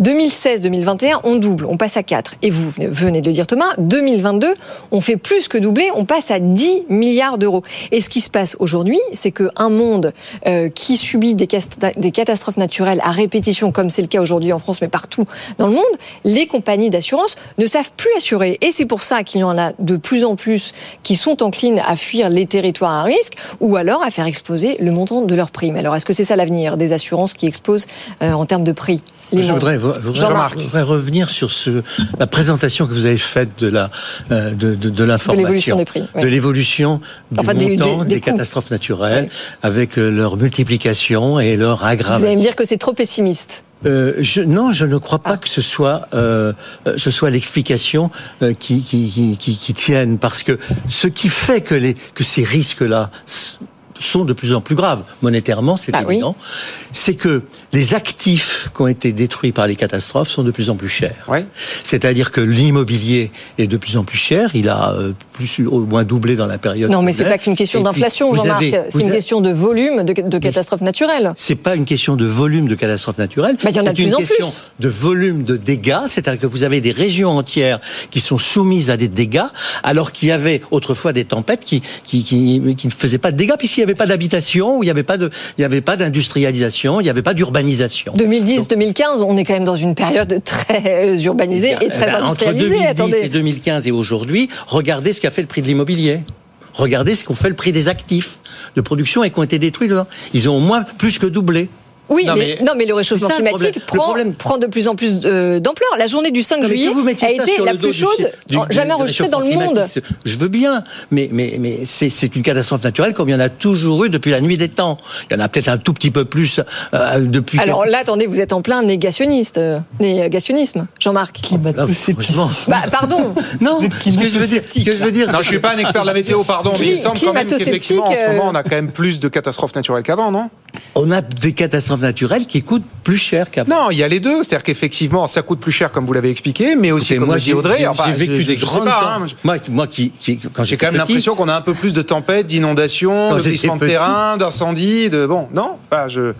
S3: 2016-2021, on double, on passe à 4. Et vous venez de le dire Thomas, 2022, on fait plus que doubler, on passe à 10 milliards d'euros. Et ce qui se passe aujourd'hui, c'est qu'un monde euh, qui subit des, catastrophes naturelles à répétition, comme c'est le cas aujourd'hui en France, mais partout dans le monde, les compagnies d'assurance ne savent plus assurer. Et c'est pour ça qu'il y en a de plus en plus qui sont enclines à fuir les territoires à risque ou alors à faire exploser le montant de leurs primes. Alors est-ce que c'est ça l'avenir des assurances qui explosent euh, en termes de prix? Les
S14: Je voudrais, vo- voudrais-
S3: Jean-Marc.
S14: je voudrais revenir sur ce, la présentation que vous avez faite de la euh, de, de, de l'information,
S3: De l'évolution des prix,
S14: de l'évolution du
S3: Enfin, des-
S14: montant
S3: des-
S14: des, catastrophes naturelles, avec euh, leur multiplication et leur
S3: Vous allez
S14: aggravation.
S3: me dire que c'est trop pessimiste.
S14: Euh, je, non, je ne crois
S3: Ah.
S14: pas que ce soit euh, euh, ce soit l'explication euh, qui, qui, qui, qui, tienne, parce que ce qui fait que les que ces risques-là s- sont de plus en plus graves monétairement, c'est
S3: Bah oui.
S14: évident, c'est que les actifs qui ont été détruits par les catastrophes sont de plus en plus chers. C'est-à-dire que l'immobilier est de plus en plus cher. Il a euh, plus au moins doublé dans la période.
S3: Non, mais c'est
S14: est.
S3: pas qu'une question d'inflation, Jean-Marc. C'est une
S14: avez-
S3: question de volume de, de catastrophes naturelles.
S14: c'est pas une question de volume de catastrophes naturelles.
S3: Bah, il y en a
S14: c'est
S3: de
S14: une
S3: plus en
S14: question
S3: plus.
S14: de volume de dégâts. C'est-à-dire que vous avez des régions entières qui sont soumises à des dégâts, alors qu'il y avait autrefois des tempêtes qui, qui, qui, qui ne faisaient pas de dégâts puisqu'il n'y avait pas d'habitation, où il n'y avait pas de, il n'y avait pas d'industrialisation, il n'y avait pas d'urbanisation.
S3: 2010-2015, on est quand même dans une période très euh, urbanisée et très
S14: Eh ben, Entre
S3: industrialisée.
S14: 2010
S3: Attendez.
S14: et 2015 et aujourd'hui, regardez ce qu'a fait le prix de l'immobilier. Regardez ce qu'ont fait le prix des actifs de production et qui ont été détruits. Ils ont au moins plus que doublé.
S3: Oui,
S14: Non,
S3: mais,
S14: mais-
S3: non, mais le réchauffement
S14: ça,
S3: climatique prend, prend de plus en plus euh, d'ampleur. La journée du 5
S14: Non, mais
S3: juillet
S14: que vous mettiez
S3: a été
S14: sur
S3: la plus chaude
S14: du- du-
S3: jamais enregistrée dans le monde.
S14: Je veux bien, mais, mais, mais c'est une catastrophe naturelle comme il y en a toujours eu depuis la nuit des temps. Il y en a peut-être un tout petit peu plus euh, depuis.
S3: Alors là, attendez, vous êtes en plein négationniste, euh, négationnisme, Jean-Marc.
S14: Franchement.
S3: Bah, pardon.
S14: Non, ce que je veux dire, ce que je veux dire,
S6: Non, je suis pas un expert de la météo, pardon, mais il me semble quand même qu'effectivement, en ce moment, on a quand même plus de catastrophes naturelles qu'avant, non?
S14: On a des catastrophes naturelles qui coûtent plus cher qu'avant.
S6: Non, il y a les deux. C'est-à-dire qu'effectivement, ça coûte plus cher, comme vous l'avez expliqué, mais aussi,
S14: Écoutez,
S6: comme
S14: moi,
S6: le dit
S14: j'ai
S6: Audrey,
S14: j'ai-
S6: enfin,
S14: j'ai vécu
S6: je-
S14: des
S6: je
S14: grandes
S6: pas,
S14: temps-
S6: hein,
S14: Moi, moi qui, qui- quand
S6: J'ai quand même l'impression qu'on a un peu plus de tempêtes, d'inondations, de glissements de terrain, d'incendies, de bon, non, pas je.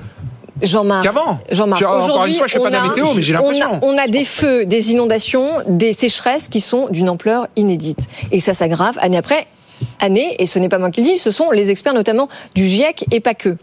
S3: Jean-Marc.
S6: Qu'avant.
S3: Jean-Marc.
S6: Je- encore une
S3: Aujourd'hui,
S6: fois, je fais pas
S3: on
S6: de la
S3: a-
S6: météo, mais j'ai
S3: on
S6: l'impression.
S3: On a, des feux, des inondations, des sécheresses qui sont d'une ampleur inédite. Et ça s'aggrave année après année. Et ce n'est pas moi qui le dis, ce sont les experts notamment du GIEC et pas que.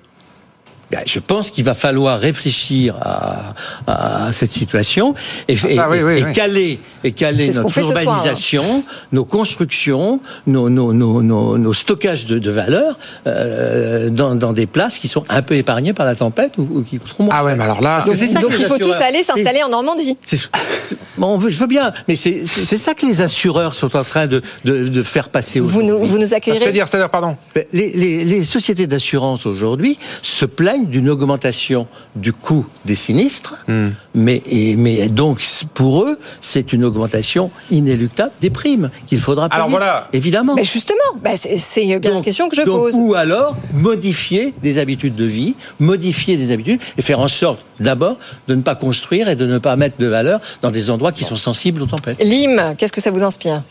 S14: Ben, Je pense qu'il va falloir réfléchir à, à cette situation et,
S6: Ah, ça,
S14: et-
S6: oui, oui,
S14: et
S6: oui.
S14: caler, et caler notre
S3: soir,
S14: urbanisation, nos constructions, nos, nos, nos, nos, nos stockages de, de valeur euh, dans, dans des places qui sont un peu épargnées par la tempête ou, ou qui coûteront moins.
S6: Ah ouais, mais alors là.
S3: Donc,
S14: c'est ça
S3: donc il faut tous aller s'installer en Normandie.
S14: C'est- c'est- bon, on veut, je veux bien, mais c'est ça que les assureurs sont en train de, de, de faire passer
S3: Vous
S14: aujourd'hui.
S3: nous, vous nous accueillerez.
S6: C'est-à-dire, c'est-à-dire, pardon.
S14: Ben, Les, les- les sociétés d'assurance aujourd'hui se plaignent d'une augmentation du coût des sinistres,
S6: Hmm.
S14: mais, et- mais donc pour eux, c'est une augmentation inéluctable des primes qu'il faudra payer.
S6: Alors voilà.
S14: Évidemment.
S3: Mais justement, bah, c'est bien la
S14: Donc-
S3: question que je
S14: donc,
S3: pose.
S14: Ou alors modifier des habitudes de vie, modifier des habitudes et faire en sorte d'abord de ne pas construire et de ne pas mettre de valeur dans des endroits qui sont sensibles aux tempêtes.
S3: Lim, qu'est-ce que ça vous inspire?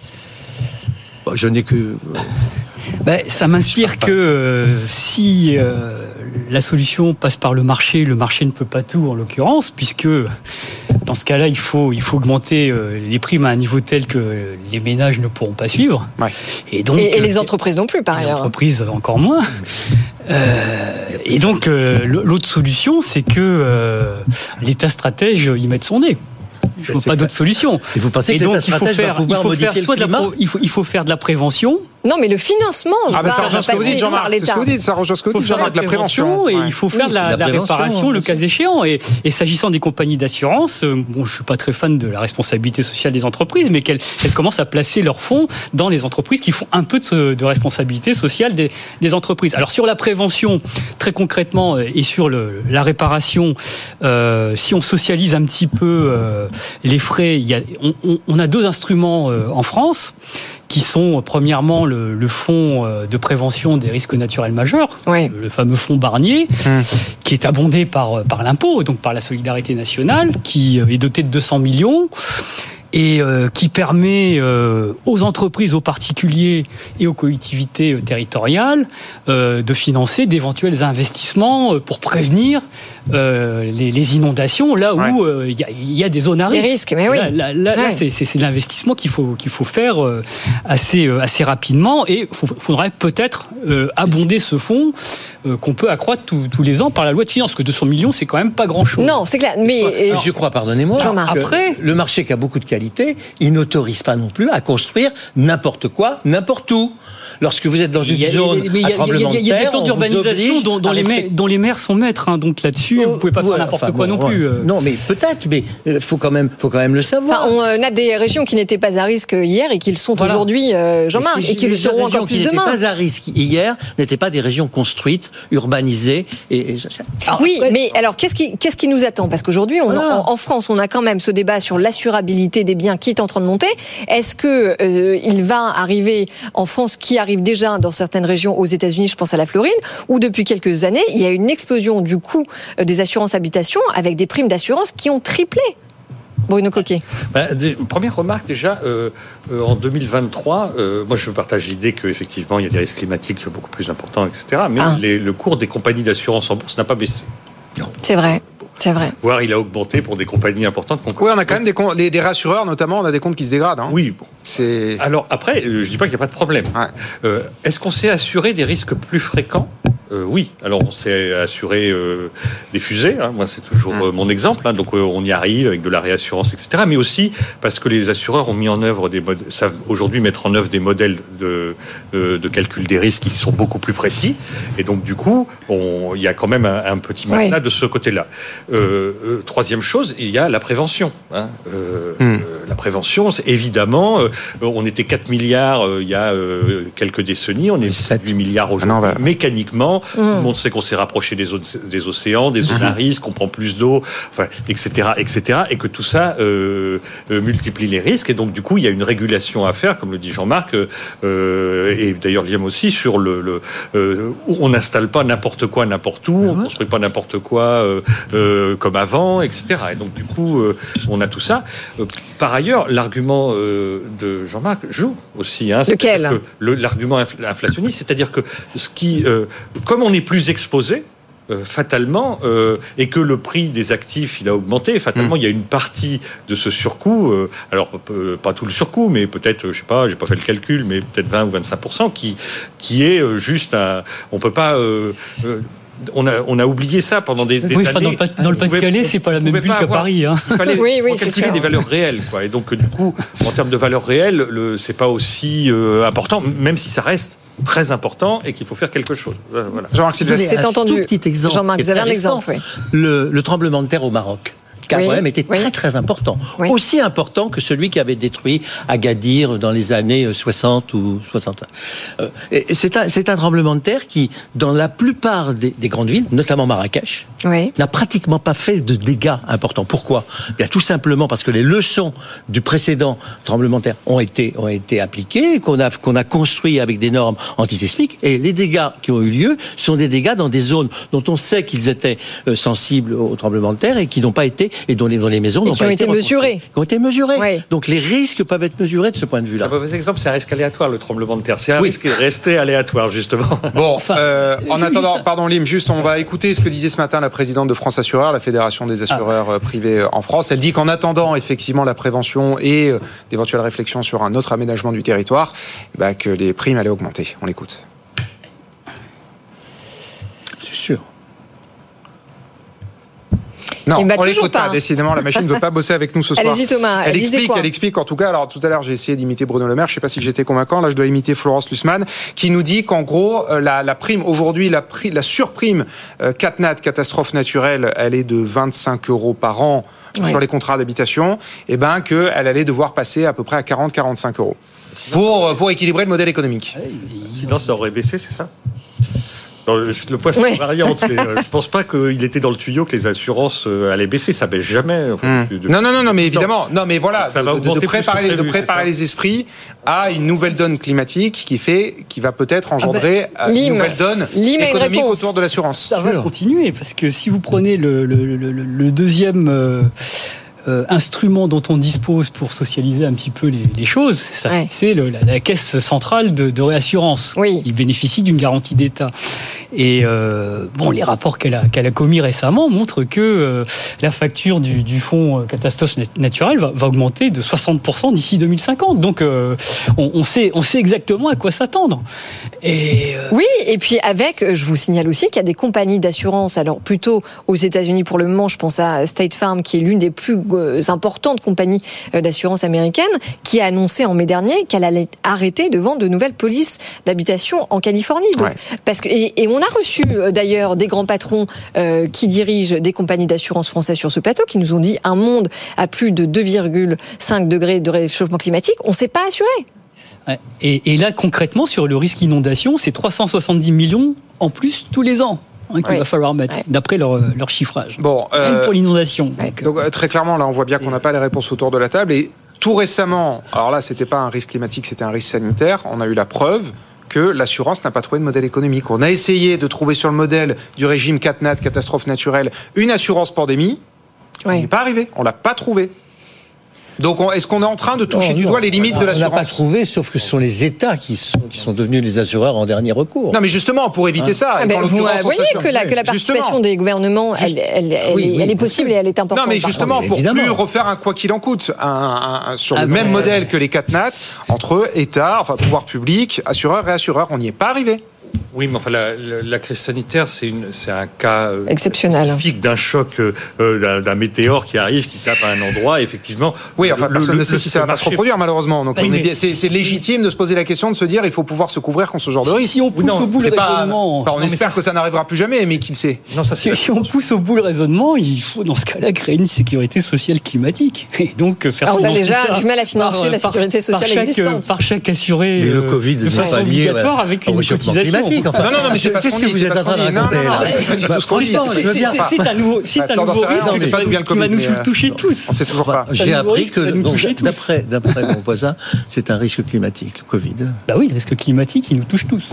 S14: Bon, Je n'ai que
S13: Ben, ça m'inspire que euh, si euh, la solution passe par le marché, le marché ne peut pas tout en l'occurrence, puisque dans ce cas-là, il faut, il faut augmenter euh, les primes à un niveau tel que les ménages ne pourront pas suivre.
S6: Ouais.
S13: Et donc,
S3: et, et les
S13: euh,
S3: entreprises non plus, par
S13: les
S3: ailleurs.
S13: entreprises encore moins. Euh, et donc euh, l'autre solution, c'est que euh, l'État stratège y mette son nez. Je vois
S14: c'est
S13: pas d'autre solution.
S14: Et vous pensez
S13: Et
S14: que
S13: donc il faut faire, il faut faire soit de la il faut, il faut faire de la prévention.
S3: Non, mais le financement
S6: Ah, mais
S3: va
S6: ça rejoint ce que vous dites, Jean-Marc. C'est ce que vous dites, ça rejoint ce que
S13: Il
S6: vous
S13: faut
S6: dites,
S13: faire de la
S6: Jean-Marc, la
S13: prévention et
S6: Ouais.
S13: il faut faire de la, réparation le cas échéant. Et, et s'agissant des compagnies d'assurance, euh, bon, je suis pas très fan de la responsabilité sociale des entreprises, mais qu'elles elles commencent à placer leurs fonds dans les entreprises qui font un peu de, responsabilité sociale des, des entreprises. Alors sur la prévention, très concrètement, euh, et sur le, la réparation, euh, si on socialise un petit peu euh, les frais, il y a, on, on- on a deux instruments euh, en France qui sont euh, premièrement le, le fonds euh, de prévention des risques naturels majeurs,
S3: Oui.
S13: le fameux fonds Barnier, qui est abondé par, euh, par l'impôt, donc par la solidarité nationale, qui est doté de 200 millions et euh, qui permet euh, aux entreprises, aux particuliers et aux collectivités euh, territoriales euh, de financer d'éventuels investissements euh, pour prévenir euh, les, les inondations là où euh, il y, a, il y a des zones à
S3: Des
S13: risque.
S3: risques, mais oui.
S13: Là, là, là, là,
S3: Ouais.
S13: c'est- c'est l'investissement qu'il faut qu'il faut faire euh, assez euh, assez rapidement et il faudrait peut-être euh, abonder ce fonds euh, qu'on peut accroître tous- tous les ans par la loi de finances. Parce que 200 millions, c'est quand même pas grand chose.
S3: Non, c'est clair. Mais euh,
S14: je crois, pardonnez-moi,
S13: Après-
S14: le marché qui a beaucoup de qualité, il n'autorise pas non plus à construire n'importe quoi, n'importe où. Lorsque vous êtes dans une zone
S13: mais il y a-
S14: à tremblement
S13: y a- il y a
S14: de
S13: des
S14: terre,
S13: plans d'urbanisation dont, les maires,
S14: respecter-
S13: dont les maires sont maîtres. hein. donc là-dessus, vous pouvez pas faire n'importe
S14: enfin,
S13: quoi
S14: bon,
S13: non plus. euh.
S14: Non, mais peut-être, mais il faut quand même, faut quand même le savoir.
S3: Enfin, on euh, a des régions qui n'étaient pas à risque hier et qui le sont
S13: Voilà.
S3: aujourd'hui, euh, Jean-Marc,
S14: si
S3: et qui le
S14: les
S3: seront
S14: régions
S3: encore
S14: qui
S3: plus
S14: n'étaient
S3: demain.
S14: pas à risque hier n'étaient pas des régions construites, urbanisées et. et-
S3: oui, mais alors qu'est-ce qui, qu'est-ce qui nous attend? Parce qu'aujourd'hui, on-
S14: Voilà.
S3: en, en France, on a quand même ce débat sur l'assurabilité des biens qui est en train de monter. Est-ce que euh, il va arriver en France, qui arrive déjà dans certaines régions aux États-Unis, je pense à la Floride, où depuis quelques années, il y a une explosion du coût euh, des assurances habitation avec des primes d'assurance qui ont triplé. Bruno Coquet.
S12: Ben, des- première remarque déjà, euh, euh, en 2023, euh, moi je partage l'idée qu'effectivement il y a des risques climatiques beaucoup plus importants, etc. Mais
S3: Ah.
S12: les- le cours des compagnies d'assurance en bourse n'a pas baissé.
S3: C'est vrai, c'est vrai.
S12: Voire il a augmenté pour des compagnies importantes.
S6: Oui, on a quand même des, comptes- les- des rassureurs, notamment, on a des comptes qui se dégradent. hein.
S12: Oui, bon.
S6: C'est.
S12: Alors après, euh, je dis pas qu'il n'y a pas de problème.
S6: Ouais.
S12: Euh, Est-ce qu'on s'est assuré des risques plus fréquents? Euh, oui. Alors on s'est assuré euh, des fusées. hein. Moi, c'est toujours euh, mon exemple. hein. Donc euh, on y arrive avec de la réassurance, etc. Mais aussi parce que les assureurs ont mis en œuvre des mod- savent aujourd'hui mettre en œuvre des modèles de, euh, de calcul des risques qui sont beaucoup plus précis. Et donc du coup, on- il y a quand même un, un petit matelas de ce côté-là. Euh, euh, troisième chose, il y a la prévention. hein. Euh, euh, la prévention, c'est évidemment, euh, on était 4 milliards euh, il y a euh, quelques décennies, on est 8 milliards aujourd'hui. Mécaniquement, tout le monde sait qu'on s'est rapproché des, zones- des océans, des zones à risque, qu'on prend plus d'eau, enfin, etc., etc., et que tout ça euh, euh, multiplie les risques. Et donc, du coup, il y a une régulation à faire, comme le dit Jean-Marc, euh, et d'ailleurs Liam aussi, sur le, le euh, où on n'installe pas n'importe quoi n'importe où, on construit pas n'importe quoi euh, euh, comme avant, etc. Et donc, du coup, euh, on a tout ça. Euh, par ailleurs, l'argument euh, de Jean-Marc joue aussi. Hein,
S3: Lequel
S12: le- L'argument infl- inflationniste, c'est-à-dire que ce qui, euh, comme on est plus exposé, euh, fatalement, euh, et que le prix des actifs il a augmenté, fatalement il y a une partie de ce surcoût, euh, alors euh, pas tout le surcoût, mais peut-être, je sais pas, j'ai pas fait le calcul, mais peut-être 20 ou 25 qui qui est juste un, on peut pas euh, euh, on a, on a oublié ça pendant des, des
S13: Oui,
S12: années.
S13: dans le dans le Pas-de-Calais, c'est pas la même bulle qu'à Paris, hein.
S12: Il fallait
S3: Oui, oui, c'est
S12: calculer des valeurs réelles, quoi. Et donc, du coup, en termes de valeurs réelles, le, c'est pas aussi euh, important, même si ça reste très important et qu'il faut faire quelque chose. Voilà.
S6: Jean-Marc
S14: Vous avez
S3: C'est
S14: un
S3: entendu.
S14: tout petit exemple.
S3: Jean-Marc, vous avez un exemple,
S14: récent.
S3: oui.
S14: Le, le tremblement de terre au Maroc. A
S3: Oui, oui.
S14: très très important.
S3: Oui.
S14: Aussi important que celui qui avait détruit Agadir dans les années 60 ou 60. Euh, c'est un, tremblement de terre qui, dans la plupart des, des grandes villes, notamment Marrakech, n'a pratiquement pas fait de dégâts importants. Pourquoi? Bien tout simplement parce que les leçons du précédent tremblement de terre ont été ont été appliquées, qu'on a qu'on a construit avec des normes antisismiques, et les dégâts qui ont eu lieu sont des dégâts dans des zones dont on sait qu'ils étaient euh, sensibles au tremblement de terre et qui n'ont pas été et dont les, dont les maisons
S3: Et
S14: n'ont pas
S3: ont
S14: été
S3: été mesurés.
S14: Qui ont été mesurés.
S3: Oui.
S14: Donc les risques peuvent être mesurés de ce point de vue-là.
S12: C'est un mauvais exemple, c'est un risque aléatoire, le tremblement de terre. C'est un
S14: Oui.
S12: risque resté aléatoire, justement.
S6: Bon, euh, en attendant, pardon Lim, juste on va écouter ce que disait ce matin la présidente de France Assureur, la fédération des assureurs euh, privés euh, en France. Elle dit qu'en attendant effectivement la prévention et d'éventuelles réflexions sur un autre aménagement du territoire, bah, que les primes allaient augmenter. On l'écoute.
S14: C'est sûr.
S6: Non,
S3: Eh ben,
S6: on
S3: toujours
S6: l'écoute pas.
S3: pas.
S6: Décidément, la machine ne veut pas bosser avec nous ce soir.
S3: Allez-y, Thomas,
S6: Elle explique,
S3: quoi
S6: elle explique. En tout cas, alors tout à l'heure, j'ai essayé d'imiter Bruno Le Maire. Je sais pas si j'étais convaincant. Là, je dois imiter Florence Lussmann, qui nous dit qu'en gros, euh, la, la prime aujourd'hui, la, pri- la surprime euh, CatNat, catastrophe naturelle, elle est de 25 euros par an sur les contrats d'habitation. Et ben qu'elle allait devoir passer à peu près à 40-45 euros pour pour équilibrer le modèle économique.
S12: Sinon, ça aurait baissé, c'est ça? Dans le, le poisson variante, euh, je pense pas qu'il était dans le tuyau que les assurances euh, allaient baisser. Ça baisse jamais. enfin, de- de-
S6: Hmm. Non, non, non, non, mais évidemment, non, mais voilà,
S12: Ça
S6: de,
S12: va
S6: de- de préparer, les- de
S12: prévu,
S6: préparer les esprits à une nouvelle donne climatique qui fait, qui va peut-être engendrer euh,
S3: Lim.
S6: une nouvelle donne économique
S3: réponse.
S6: autour de l'assurance.
S13: Ça va continuer parce que si vous prenez le, le- le- le- le deuxième euh, euh, instrument dont on dispose pour socialiser un petit peu les, les choses,
S3: Ouais.
S13: c'est la, la caisse centrale de, de réassurance.
S3: Oui.
S13: Il bénéficie d'une garantie d'État. Et euh, bon, les rapports qu'elle a, qu'elle a commis récemment montrent que euh, la facture du, du fonds euh, catastrophe nat- naturelle va, va augmenter de 60% d'ici 2050. Donc, euh, on, on sait, on sait exactement à quoi s'attendre. Et euh,
S3: Oui, et puis avec, je vous signale aussi qu'il y a des compagnies d'assurance, alors plutôt aux États-Unis pour le moment, je pense à State Farm, qui est l'une des plus importantes compagnies d'assurance américaines, qui a annoncé en mai dernier qu'elle allait arrêter de vendre de nouvelles polices d'habitation en Californie. Donc,
S6: Ouais.
S3: parce que, et, et on a reçu euh, d'ailleurs des grands patrons euh, qui dirigent des compagnies d'assurance françaises sur ce plateau, qui nous ont dit un monde à plus de 2,5 degrés de réchauffement climatique, on ne s'est pas assuré.
S13: Et, et là, concrètement, sur le risque inondation, c'est 370 millions en plus tous les ans hein, qu'il
S3: Ouais.
S13: va falloir mettre,
S3: Ouais.
S13: d'après leur, leur chiffrage.
S6: Bon, euh,
S13: que pour l'inondation.
S3: ouais.
S13: Donc, euh,
S6: donc euh, très clairement, là, on voit bien qu'on n'a pas les réponses autour de la table. Et tout récemment, alors là, c'était pas un risque climatique, c'était un risque sanitaire. On a eu la preuve que l'assurance n'a pas trouvé de modèle économique. On a essayé de trouver sur le modèle du régime CatNat, catastrophe naturelle, une assurance pandémie. On
S3: Ouais.
S6: n'est pas arrivé. On l'a pas trouvé. Donc, on- est-ce qu'on est en train de toucher
S14: Non,
S6: du
S14: non,
S6: doigt les limites
S14: on
S6: de
S14: n'a- On n'a pas
S6: l'assurance
S14: trouvé, sauf que ce sont les États qui sont, qui sont devenus les assureurs en dernier recours.
S6: Non, mais justement, pour éviter ça,
S3: Ah ben, vous euh, voyez que la, que la participation
S6: justement.
S3: des gouvernements, elle, elle- elle
S14: Oui,
S3: est,
S14: oui,
S3: elle est
S14: bien
S3: possible et elle est importante.
S6: Non, mais justement,
S14: Oui,
S6: pour
S14: évidemment.
S6: plus refaire un quoi qu'il en coûte, un, un- un- sur
S13: Ah
S6: le même
S13: euh,
S6: modèle que les 4 nat entre État, enfin pouvoir public, assureur et assureur, on n'y est pas arrivé.
S12: Oui, mais enfin, la, la- la crise sanitaire, c'est un cas euh,
S3: Exceptionnel.
S12: spécifique d'un choc, euh, euh, d'un- météore qui arrive, qui tape à un endroit. Et effectivement,
S6: Oui, enfin,
S12: le-
S6: personne
S12: le-
S6: ne sait si ça va pas se reproduire, malheureusement. Donc,
S13: Oui,
S6: c'est légitime de se poser la question, de se dire, il faut pouvoir se couvrir contre ce genre de risque.
S13: si on pousse au bout le
S6: pas-
S13: raisonnement-
S6: enfin, on
S13: Non,
S6: espère
S13: ça,
S6: que ça n'arrivera plus jamais, mais qui le sait
S12: Non, ça,
S13: Si, si on pousse au bout le raisonnement, il faut dans ce cas-là créer une sécurité sociale climatique. Et donc euh, faire
S3: Ah, on a déjà
S13: ça
S3: du mal à financer
S13: par,
S3: la sécurité
S13: par
S3: sociale
S13: chaque,
S3: existante.
S13: Par chaque assuré
S14: Mais le Covid
S13: de
S14: n'est
S13: façon
S14: pas lié
S13: obligatoire
S14: ouais,
S13: avec une cotisation.
S14: climatique. Enfin,
S6: Non, non, non, mais c'est pas ce
S14: que vous
S6: c'est
S14: êtes en train de raconter là
S6: c'est C'est-.
S13: C'est- c'est- c'est un nouveau, c'est risque qui va
S6: Covid,
S13: nous toucher tous.
S6: On sait toujours pas.
S14: J'ai appris
S13: risque
S14: que d'après mon voisin, c'est un risque climatique, le Covid.
S13: Bah oui, le risque climatique, il nous touche tous.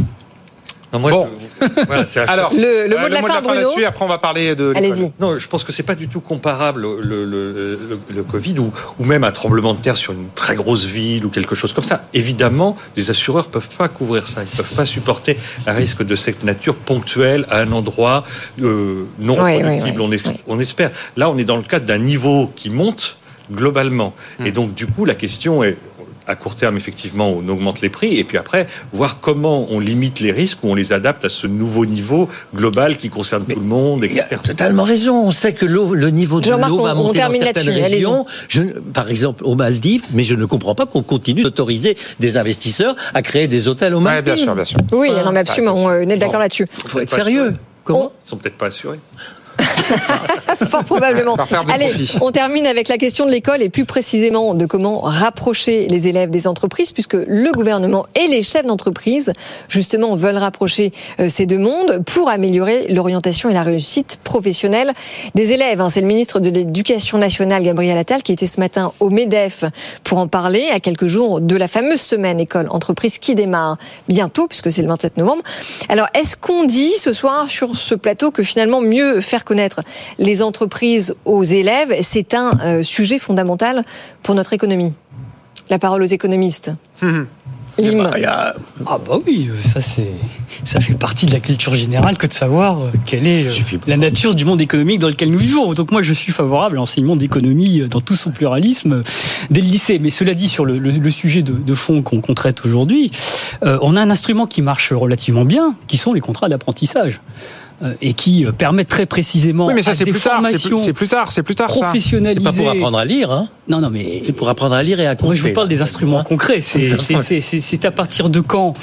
S12: Non, moi,
S6: Bon.
S12: je- voilà, c'est un choc.
S6: Alors,
S3: Le- le
S6: euh,
S3: mot de la fin, Bruno.
S6: là-dessus, après on va parler de.
S3: Allez-y.
S12: Non, je pense que c'est pas du tout comparable le, le, le, le Covid ou, ou même un tremblement de terre sur une très grosse ville ou quelque chose comme ça. Évidemment, les assureurs peuvent pas couvrir ça. Ils peuvent pas supporter un risque de cette nature ponctuel à un endroit euh, non
S3: oui,
S12: on, es-
S3: oui.
S12: on espère. Là, on est dans le cadre d'un niveau qui monte globalement.
S6: Hmm.
S12: Et donc, du coup, la question est à court terme, effectivement, on augmente les prix, et puis après, voir comment on limite les risques ou on les adapte à ce nouveau niveau global qui concerne tout le monde,
S14: Il a
S12: etc.
S14: totalement raison. On sait que le niveau de
S3: Jean-Marc,
S14: l'eau va
S3: on- on
S14: monter dans certaines régions. Je, par exemple, aux Maldives, mais je ne comprends pas qu'on continue d'autoriser des investisseurs à créer des hôtels aux
S6: Ouais,
S14: Maldives.
S6: bien sûr, bien sûr.
S3: Oui, non, mais absolument, on est d'accord
S12: Bon.
S3: là-dessus.
S14: faut être sérieux. Comment
S12: Ils sont peut-être pas assurés.
S3: Fort probablement. Allez, on termine avec la question de l'école et plus précisément de comment rapprocher les élèves des entreprises, puisque le gouvernement et les chefs d'entreprise, justement, veulent rapprocher euh, ces deux mondes pour améliorer l'orientation et la réussite professionnelle des élèves. hein. C'est le ministre de l'Éducation nationale, Gabriel Attal, qui était ce matin au MEDEF pour en parler à quelques jours de la fameuse semaine école-entreprise qui démarre bientôt, puisque c'est le 27 novembre. Alors, est-ce qu'on dit ce soir sur ce plateau que finalement mieux faire connaître les entreprises aux élèves, c'est un euh, sujet fondamental pour notre économie La parole aux économistes. Lim.
S14: Bah, il y a-
S13: Ah bah oui, ça c'est ça fait partie de la culture générale que de savoir euh, quelle est euh, la nature du monde économique dans lequel nous vivons. Donc moi je suis favorable à l'enseignement d'économie dans tout son pluralisme dès le lycée. Mais cela dit, sur le, le- le sujet de, de fond qu'on traite aujourd'hui, euh, on a un instrument qui marche relativement bien, qui sont les contrats d'apprentissage. Euh, Et qui euh, permettent très précisément
S6: Oui, mais ça c'est plus tard. C'est
S13: formations
S6: plus, tard. C'est plus tard. ça.
S14: C'est
S13: professionnalisées.
S14: pas pour apprendre à lire, hein.
S13: Non, non, mais
S14: C'est pour apprendre à lire et à compter.
S13: moi, je vous parle des instruments concrets. C'est- c'est- c'est à partir de quand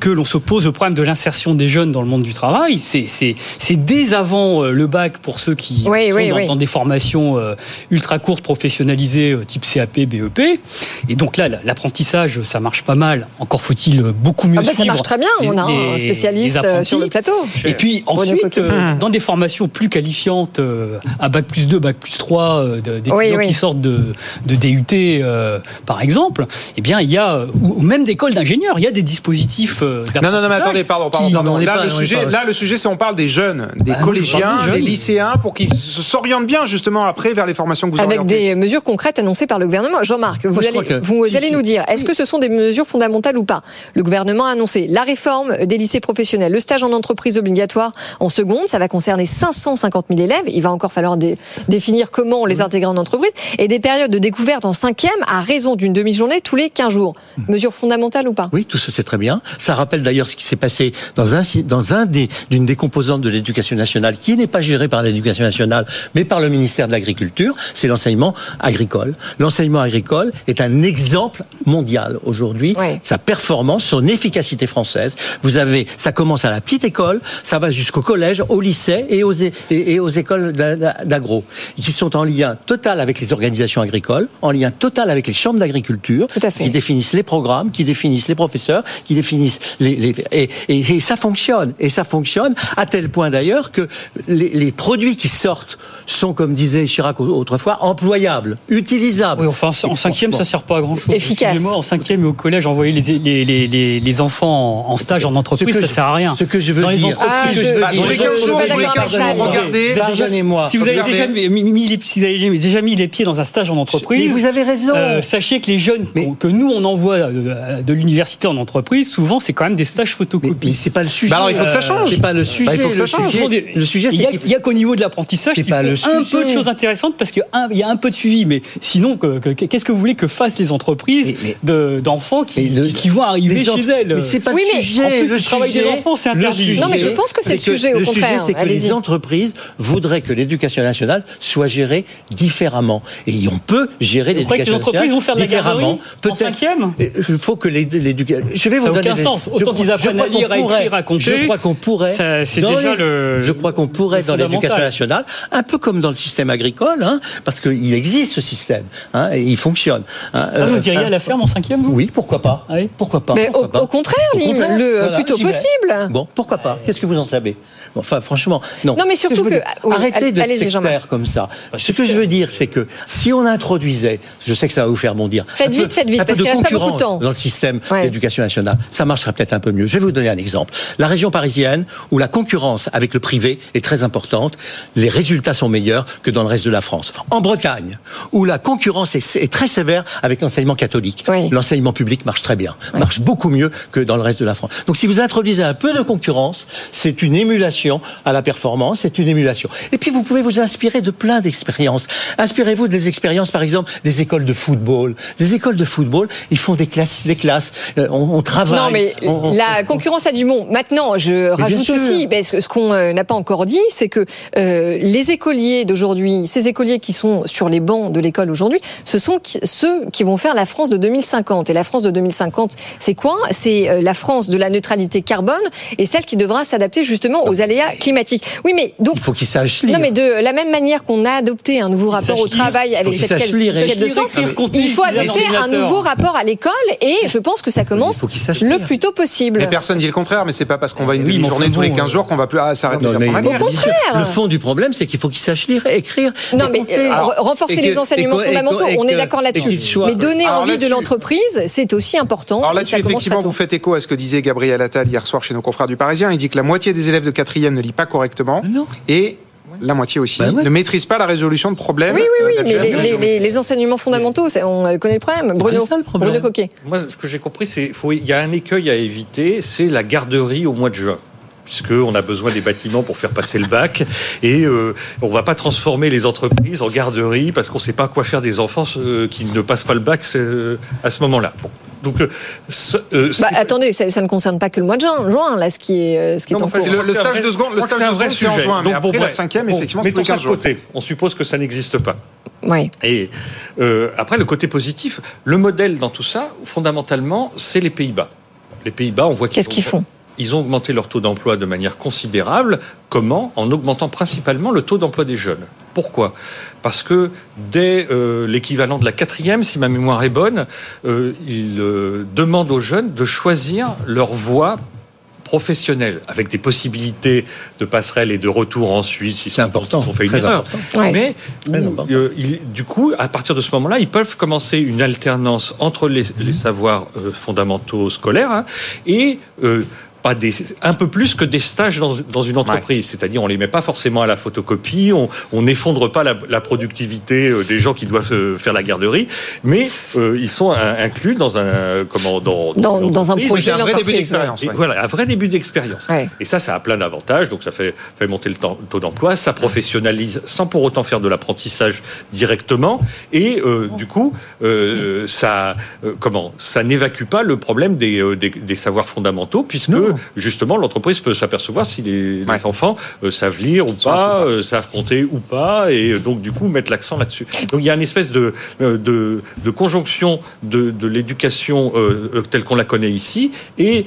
S13: que l'on se pose le problème de l'insertion des jeunes dans le monde du travail. C'est- C'est c'est dès avant euh, le bac pour ceux qui
S3: Oui,
S13: sont
S3: oui,
S13: dans,
S3: oui.
S13: dans des formations euh, ultra courtes, professionnalisées, euh, type CAP, BEP. Et donc là, la- l'apprentissage, ça marche pas mal. Encore faut-il beaucoup mieux
S3: Ah bah, ça marche très bien,
S13: les-
S3: on a un spécialiste sur le plateau.
S13: Et puis ensuite, euh, dans des formations plus qualifiantes, euh, à bac plus 2, bac plus 3, euh, de- des
S3: Oui,
S13: étudiants
S3: oui.
S13: qui sortent de, de DUT, euh, par exemple, eh bien, il y a, ou ou même d'écoles d'ingénieurs, il y a des dispositifs
S6: Non, non, non, mais attendez, pardon, pardon,
S13: qui-
S6: Là,
S14: pas-
S6: le sujet,
S14: pas-
S6: là, le sujet, c'est on parle des jeunes, des
S13: Bah, je
S6: collégiens,
S13: des
S6: lycéens, pour qu'ils s'orientent bien justement après vers les formations que vous
S3: Avec
S6: orientez.
S3: des mesures concrètes annoncées par le gouvernement. Jean-Marc, vous
S14: Moi,
S3: allez,
S14: crois que-
S3: vous
S14: si,
S3: allez
S14: si.
S3: nous dire, est-ce que ce sont des mesures fondamentales ou pas? Le gouvernement a annoncé la réforme des lycées professionnels, le stage en entreprise obligatoire en seconde, ça va concerner 550 000 élèves. Il va encore falloir dé- définir comment on les intégrer en entreprise. Et des périodes de découverte en cinquième à raison d'une demi-journée tous les 15 jours. Mesures fondamentales ou pas?
S14: Oui, tout ça c'est très bien. Ça rappelle d'ailleurs ce qui s'est passé dans un dans un des d'une des composantes de l'éducation nationale qui n'est pas gérée par l'éducation nationale mais par le ministère de l'Agriculture, c'est l'enseignement agricole. L'enseignement agricole est un exemple mondial aujourd'hui. Sa performance, son efficacité française. Vous avez, ça commence à la petite école, ça va jusqu'au collège, au lycée et aux é- et, et aux écoles d'a- d'a- d'agro, qui sont en lien total avec les organisations agricoles, en lien total avec les chambres d'agriculture, qui définissent les programmes, qui définissent les professeurs, qui définissent les, les- et, et- et ça fonctionne. Et ça fonctionne à tel point d'ailleurs que les, les produits qui sortent sont, comme disait Chirac au- autrefois, employables, utilisables.
S13: Oui, enfin, en cinquième, ça sert pas à grand chose.
S3: Efficace.
S13: Excusez-moi, en cinquième et au collège, envoyer les, les, les, les, les enfants en, stage en entreprise, ça
S14: je-
S13: sert à rien.
S14: Ce que je veux
S13: Dans
S14: dire.
S3: Ah,
S13: entreprises,
S3: je-
S14: veux
S3: bah,
S14: dire.
S3: dans les
S14: Je-
S3: cas où
S14: je-
S3: je suis pas
S14: je-
S3: d'accord avec
S14: regardez,
S3: ça.
S14: regardez, Pardonnez-moi.
S13: Si vous avez déjà mis, mis les, si vous avez déjà mis les pieds dans un stage en entreprise,
S14: Mais vous avez raison.
S13: euh, sachez que les jeunes
S14: Mais-
S13: que nous on envoie de, de l'université en entreprise, souvent c'est quand même des stages photocopie.
S14: Mais c'est pas le sujet.
S6: Bah alors, il faut que ça change.
S14: C'est pas le sujet.
S6: Bah, il faut que ça
S14: le
S6: change.
S14: sujet, le sujet,
S13: il
S14: c'est
S13: y a,
S14: qu'il
S13: il y a qu'au niveau de l'apprentissage
S14: C'est
S13: qu'il
S14: pas
S13: faut
S14: le
S13: un peu de
S14: sujet.
S13: choses intéressantes parce qu'il y a un peu de suivi. Mais sinon, que- que- qu'est-ce que vous voulez que fassent les entreprises de- d'enfants qui, qui- qui vont arriver chez elles
S14: Mais c'est pas
S3: Oui,
S14: le sujet.
S13: En plus,
S14: le
S13: le travail des
S14: sujet-
S13: enfants, c'est
S14: le
S13: interdit.
S14: sujet,
S3: Non, mais je pense que c'est le sujet, au
S14: le
S3: contraire.
S14: sujet, c'est que les entreprises voudraient que l'éducation nationale soit gérée différemment. Et on peut gérer
S13: Vous croyez que les
S14: l'éducation
S13: entreprises
S14: nationale
S13: vont faire de la
S14: différemment.
S13: cinquième
S14: Il faut que les- l'éducation. Je vais
S13: Ça
S14: vous donner
S13: aucun sens.
S14: Je
S13: Autant
S14: crois-
S13: qu'ils apprennent à lire, à
S14: pourrait-
S13: écrire, à compter.
S14: Je crois qu'on pourrait.
S13: Ça, c'est
S14: dans
S13: déjà
S14: les-
S13: le-
S14: Je crois qu'on pourrait dans l'éducation nationale, un peu comme dans le système agricole, hein, parce qu'il existe ce système, hein, et il fonctionne. hein.
S13: Ah, vous
S14: Euh,
S13: iriez à la ferme en cinquième, vous?
S14: Oui, pourquoi pas Pourquoi pas
S3: Mais
S14: pourquoi
S3: au-
S14: pas
S3: au contraire,
S14: Au
S3: Lim,
S14: contraire,
S3: le plutôt
S14: j'y vais.
S3: possible.
S14: Bon, pourquoi pas Qu'est-ce que vous en savez? Enfin, franchement, non.
S3: Non, mais
S14: que
S3: surtout que- oui,
S14: arrêtez de sectaire comme ça. Ce que je veux dire, c'est que si on introduisait, je sais que ça va vous faire bondir.
S3: Faites vite, faites vite, parce qu'il reste pas beaucoup de temps.
S14: Dans le système d'éducation nationale, ça marcherait peut-être un peu mieux. Je vais vous donner un exemple. La région parisienne, où la concurrence avec le privé est très importante, les résultats sont meilleurs que dans le reste de la France. En Bretagne, où la concurrence est, très sévère avec l'enseignement catholique, l'enseignement public marche très bien, marche beaucoup mieux que dans le reste de la France. Donc si vous introduisez un peu de concurrence, c'est une émulation à la performance, c'est une émulation. Et puis vous pouvez vous inspirer de plein d'expériences. Inspirez-vous des expériences, par exemple, des écoles de football. Les écoles de football, ils font des classes, les classes, euh, on, on travaille.
S3: Non, mais
S14: on- on-
S3: la concurrence a du bon. Maintenant, je rajoute aussi, parce que ce qu'on euh, n'a pas encore dit, c'est que euh, les écoliers d'aujourd'hui, ces écoliers qui sont sur les bancs de l'école aujourd'hui, ce sont qui- ceux qui vont faire la France de 2050. Et la France de 2050, c'est quoi? C'est euh, la France de la neutralité carbone et celle qui devra s'adapter justement aux aléas climatiques. Oui, mais donc.
S14: Il faut qu'ils sachent lire.
S3: Non, mais de la même manière qu'on a adopté un nouveau rapport au travail avec cette quête de sens, il faut adopter un nouveau rapport à l'école et je pense que ça commence le plus tôt possible.
S6: Mais personne dit le contraire, mais c'est pas parce qu'on va une
S14: Oui, mais
S6: demi-journée
S14: enfin
S6: tous les
S14: bon,
S6: 15 jours qu'on va plus ah, s'arrêter
S14: Non,
S6: à lire.
S14: bien sûr, Le fond du problème, c'est qu'il faut qu'ils sachent lire écrire.
S3: Non, mais euh,
S14: Alors,
S3: renforcer les
S14: que-
S3: enseignements
S14: que-
S3: fondamentaux,
S14: que-
S3: on est d'accord là-dessus. Mais donner
S6: Alors
S3: envie de l'entreprise, c'est aussi important.
S6: Alors là-dessus,
S3: commence
S6: effectivement, vous faites écho à ce que disait Gabriel Attal hier soir chez nos confrères du Parisien. Il dit que la moitié des élèves de quatrième ne lit pas correctement. et la moitié aussi ne maîtrise pas la résolution de problèmes.
S3: Oui, oui, oui,
S6: euh,
S3: mais les, enseignements fondamentaux, c'est- on connaît le problème. Bruno, Bruno Coquet.
S12: Moi, ce que j'ai compris, c'est faut- il y a un écueil à éviter, c'est la garderie au mois de juin puisqu'on a besoin des bâtiments pour faire passer le bac, et euh, on va pas transformer les entreprises en garderie parce qu'on sait pas quoi faire des enfants euh, qui ne passent pas le bac euh, à ce moment-là. Bon. Donc, euh, ce- euh,
S3: Bah, attendez, ça, ça ne concerne pas que le mois de juin, juin là, ce qui est, euh, ce qui est en
S12: mais
S3: cours.
S12: c'est un vrai- je crois que c'est un vrai
S6: c'est en
S12: sujet.
S6: juin, mais
S12: Donc, bon,
S6: après, la
S12: bref.
S6: cinquième,
S12: Bon,
S6: effectivement, c'est
S12: ça
S6: 15
S12: de
S6: jours.
S12: côté. On suppose que ça n'existe pas.
S3: Ouais.
S12: Et euh, après, le côté positif, le modèle dans tout ça, fondamentalement, c'est les Pays-Bas. Les Pays-Bas, on voit
S3: Qu'est-ce qu'ils font?
S12: Ils ont augmenté leur taux d'emploi de manière considérable. Comment? En augmentant principalement le taux d'emploi des jeunes. Pourquoi? Parce que dès euh, l'équivalent de la quatrième, si ma mémoire est bonne, euh, ils euh, demandent aux jeunes de choisir leur voie professionnelle, avec des possibilités de passerelle et de retour ensuite, si c'est important, ont fait une
S14: très
S12: erreur.
S14: important.
S3: Ouais.
S12: Mais où, euh, ils- du coup, à partir de ce moment-là, ils peuvent commencer une alternance entre les, les savoirs euh, fondamentaux scolaires hein, et euh, pas des, un peu plus que des stages dans, dans une entreprise. C'est-à-dire, on les met pas forcément à la photocopie, on on n'effondre pas la, la productivité euh, des gens qui doivent euh, faire la garderie, mais euh, ils sont in- inclus dans un comment dans
S3: Dans- dans un projet un vrai d'entreprise, début
S6: d'expérience, ouais.
S12: Voilà, un vrai début d'expérience.
S3: Ouais.
S12: Et ça, ça a plein d'avantages. Donc, ça fait, fait monter le temps- taux d'emploi, ça professionnalise sans pour autant faire de l'apprentissage directement. Et euh, du coup, euh, ça, euh, comment, ça n'évacue pas le problème des, euh, des, des savoirs fondamentaux, puisque justement, l'entreprise peut s'apercevoir si les, les enfants euh, savent lire ou pas, euh, savent compter ou pas, et euh, donc du coup mettre l'accent là-dessus. Donc, il y a une espèce de, de, de conjonction de, de l'éducation euh, telle qu'on la connaît ici et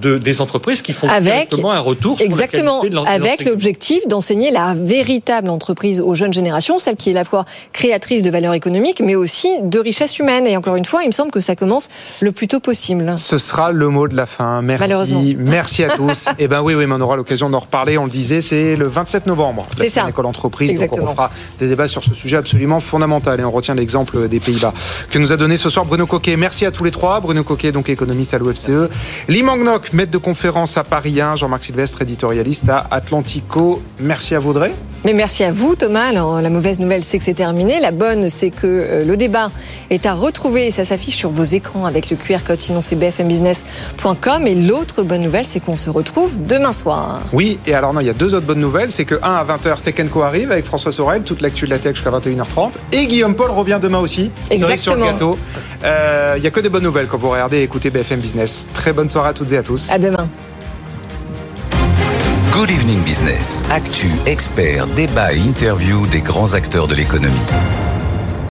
S12: de, des entreprises qui font
S3: Avec
S12: directement un retour sur
S3: exactement
S12: la de
S3: avec l'objectif d'enseigner la véritable entreprise aux jeunes générations, celle qui est à la fois créatrice de valeur économique, mais aussi de richesse humaine. Et encore une fois, il me semble que ça commence le plus tôt possible.
S6: Ce sera le mot de la fin. Merci.
S3: Malheureusement.
S6: Merci à tous. Et ben oui, oui, mais on aura l'occasion d'en reparler. On le disait, c'est le 27 novembre.
S3: C'est ça.
S6: école entreprise. Donc on fera des débats sur ce sujet absolument fondamental. Et on retient l'exemple des Pays-Bas que nous a donné ce soir Bruno Coquet. Merci à tous les trois. Bruno Coquet, donc économiste à l'OFCE. Lee Mangnok, maître de conférence à Paris 1. Jean-Marc Sylvestre, éditorialiste à Atlantico. Merci à vous, Audrey.
S3: Mais merci à vous, Thomas. Alors, la mauvaise nouvelle, c'est que c'est terminé. La bonne, c'est que euh, le débat est à retrouver et ça s'affiche sur vos écrans avec le QR code. Sinon, c'est bfmbusiness.com. Et l'autre bonne nouvelle, c'est qu'on se retrouve demain soir.
S6: Oui, et alors non, il y a deux autres bonnes nouvelles. C'est que, un, à 20h, Tech Co arrive avec François Sorel, toute l'actu de la tech jusqu'à 21h30. Et Guillaume Paul revient demain aussi.
S3: Exactement.
S6: Sur le gâteau. Euh, Il y a que des bonnes nouvelles quand vous regardez et écoutez BFM Business. Très bonne soirée à toutes et à tous.
S3: À demain.
S1: Good Evening Business. Actu, experts, débat et interview des grands acteurs de l'économie.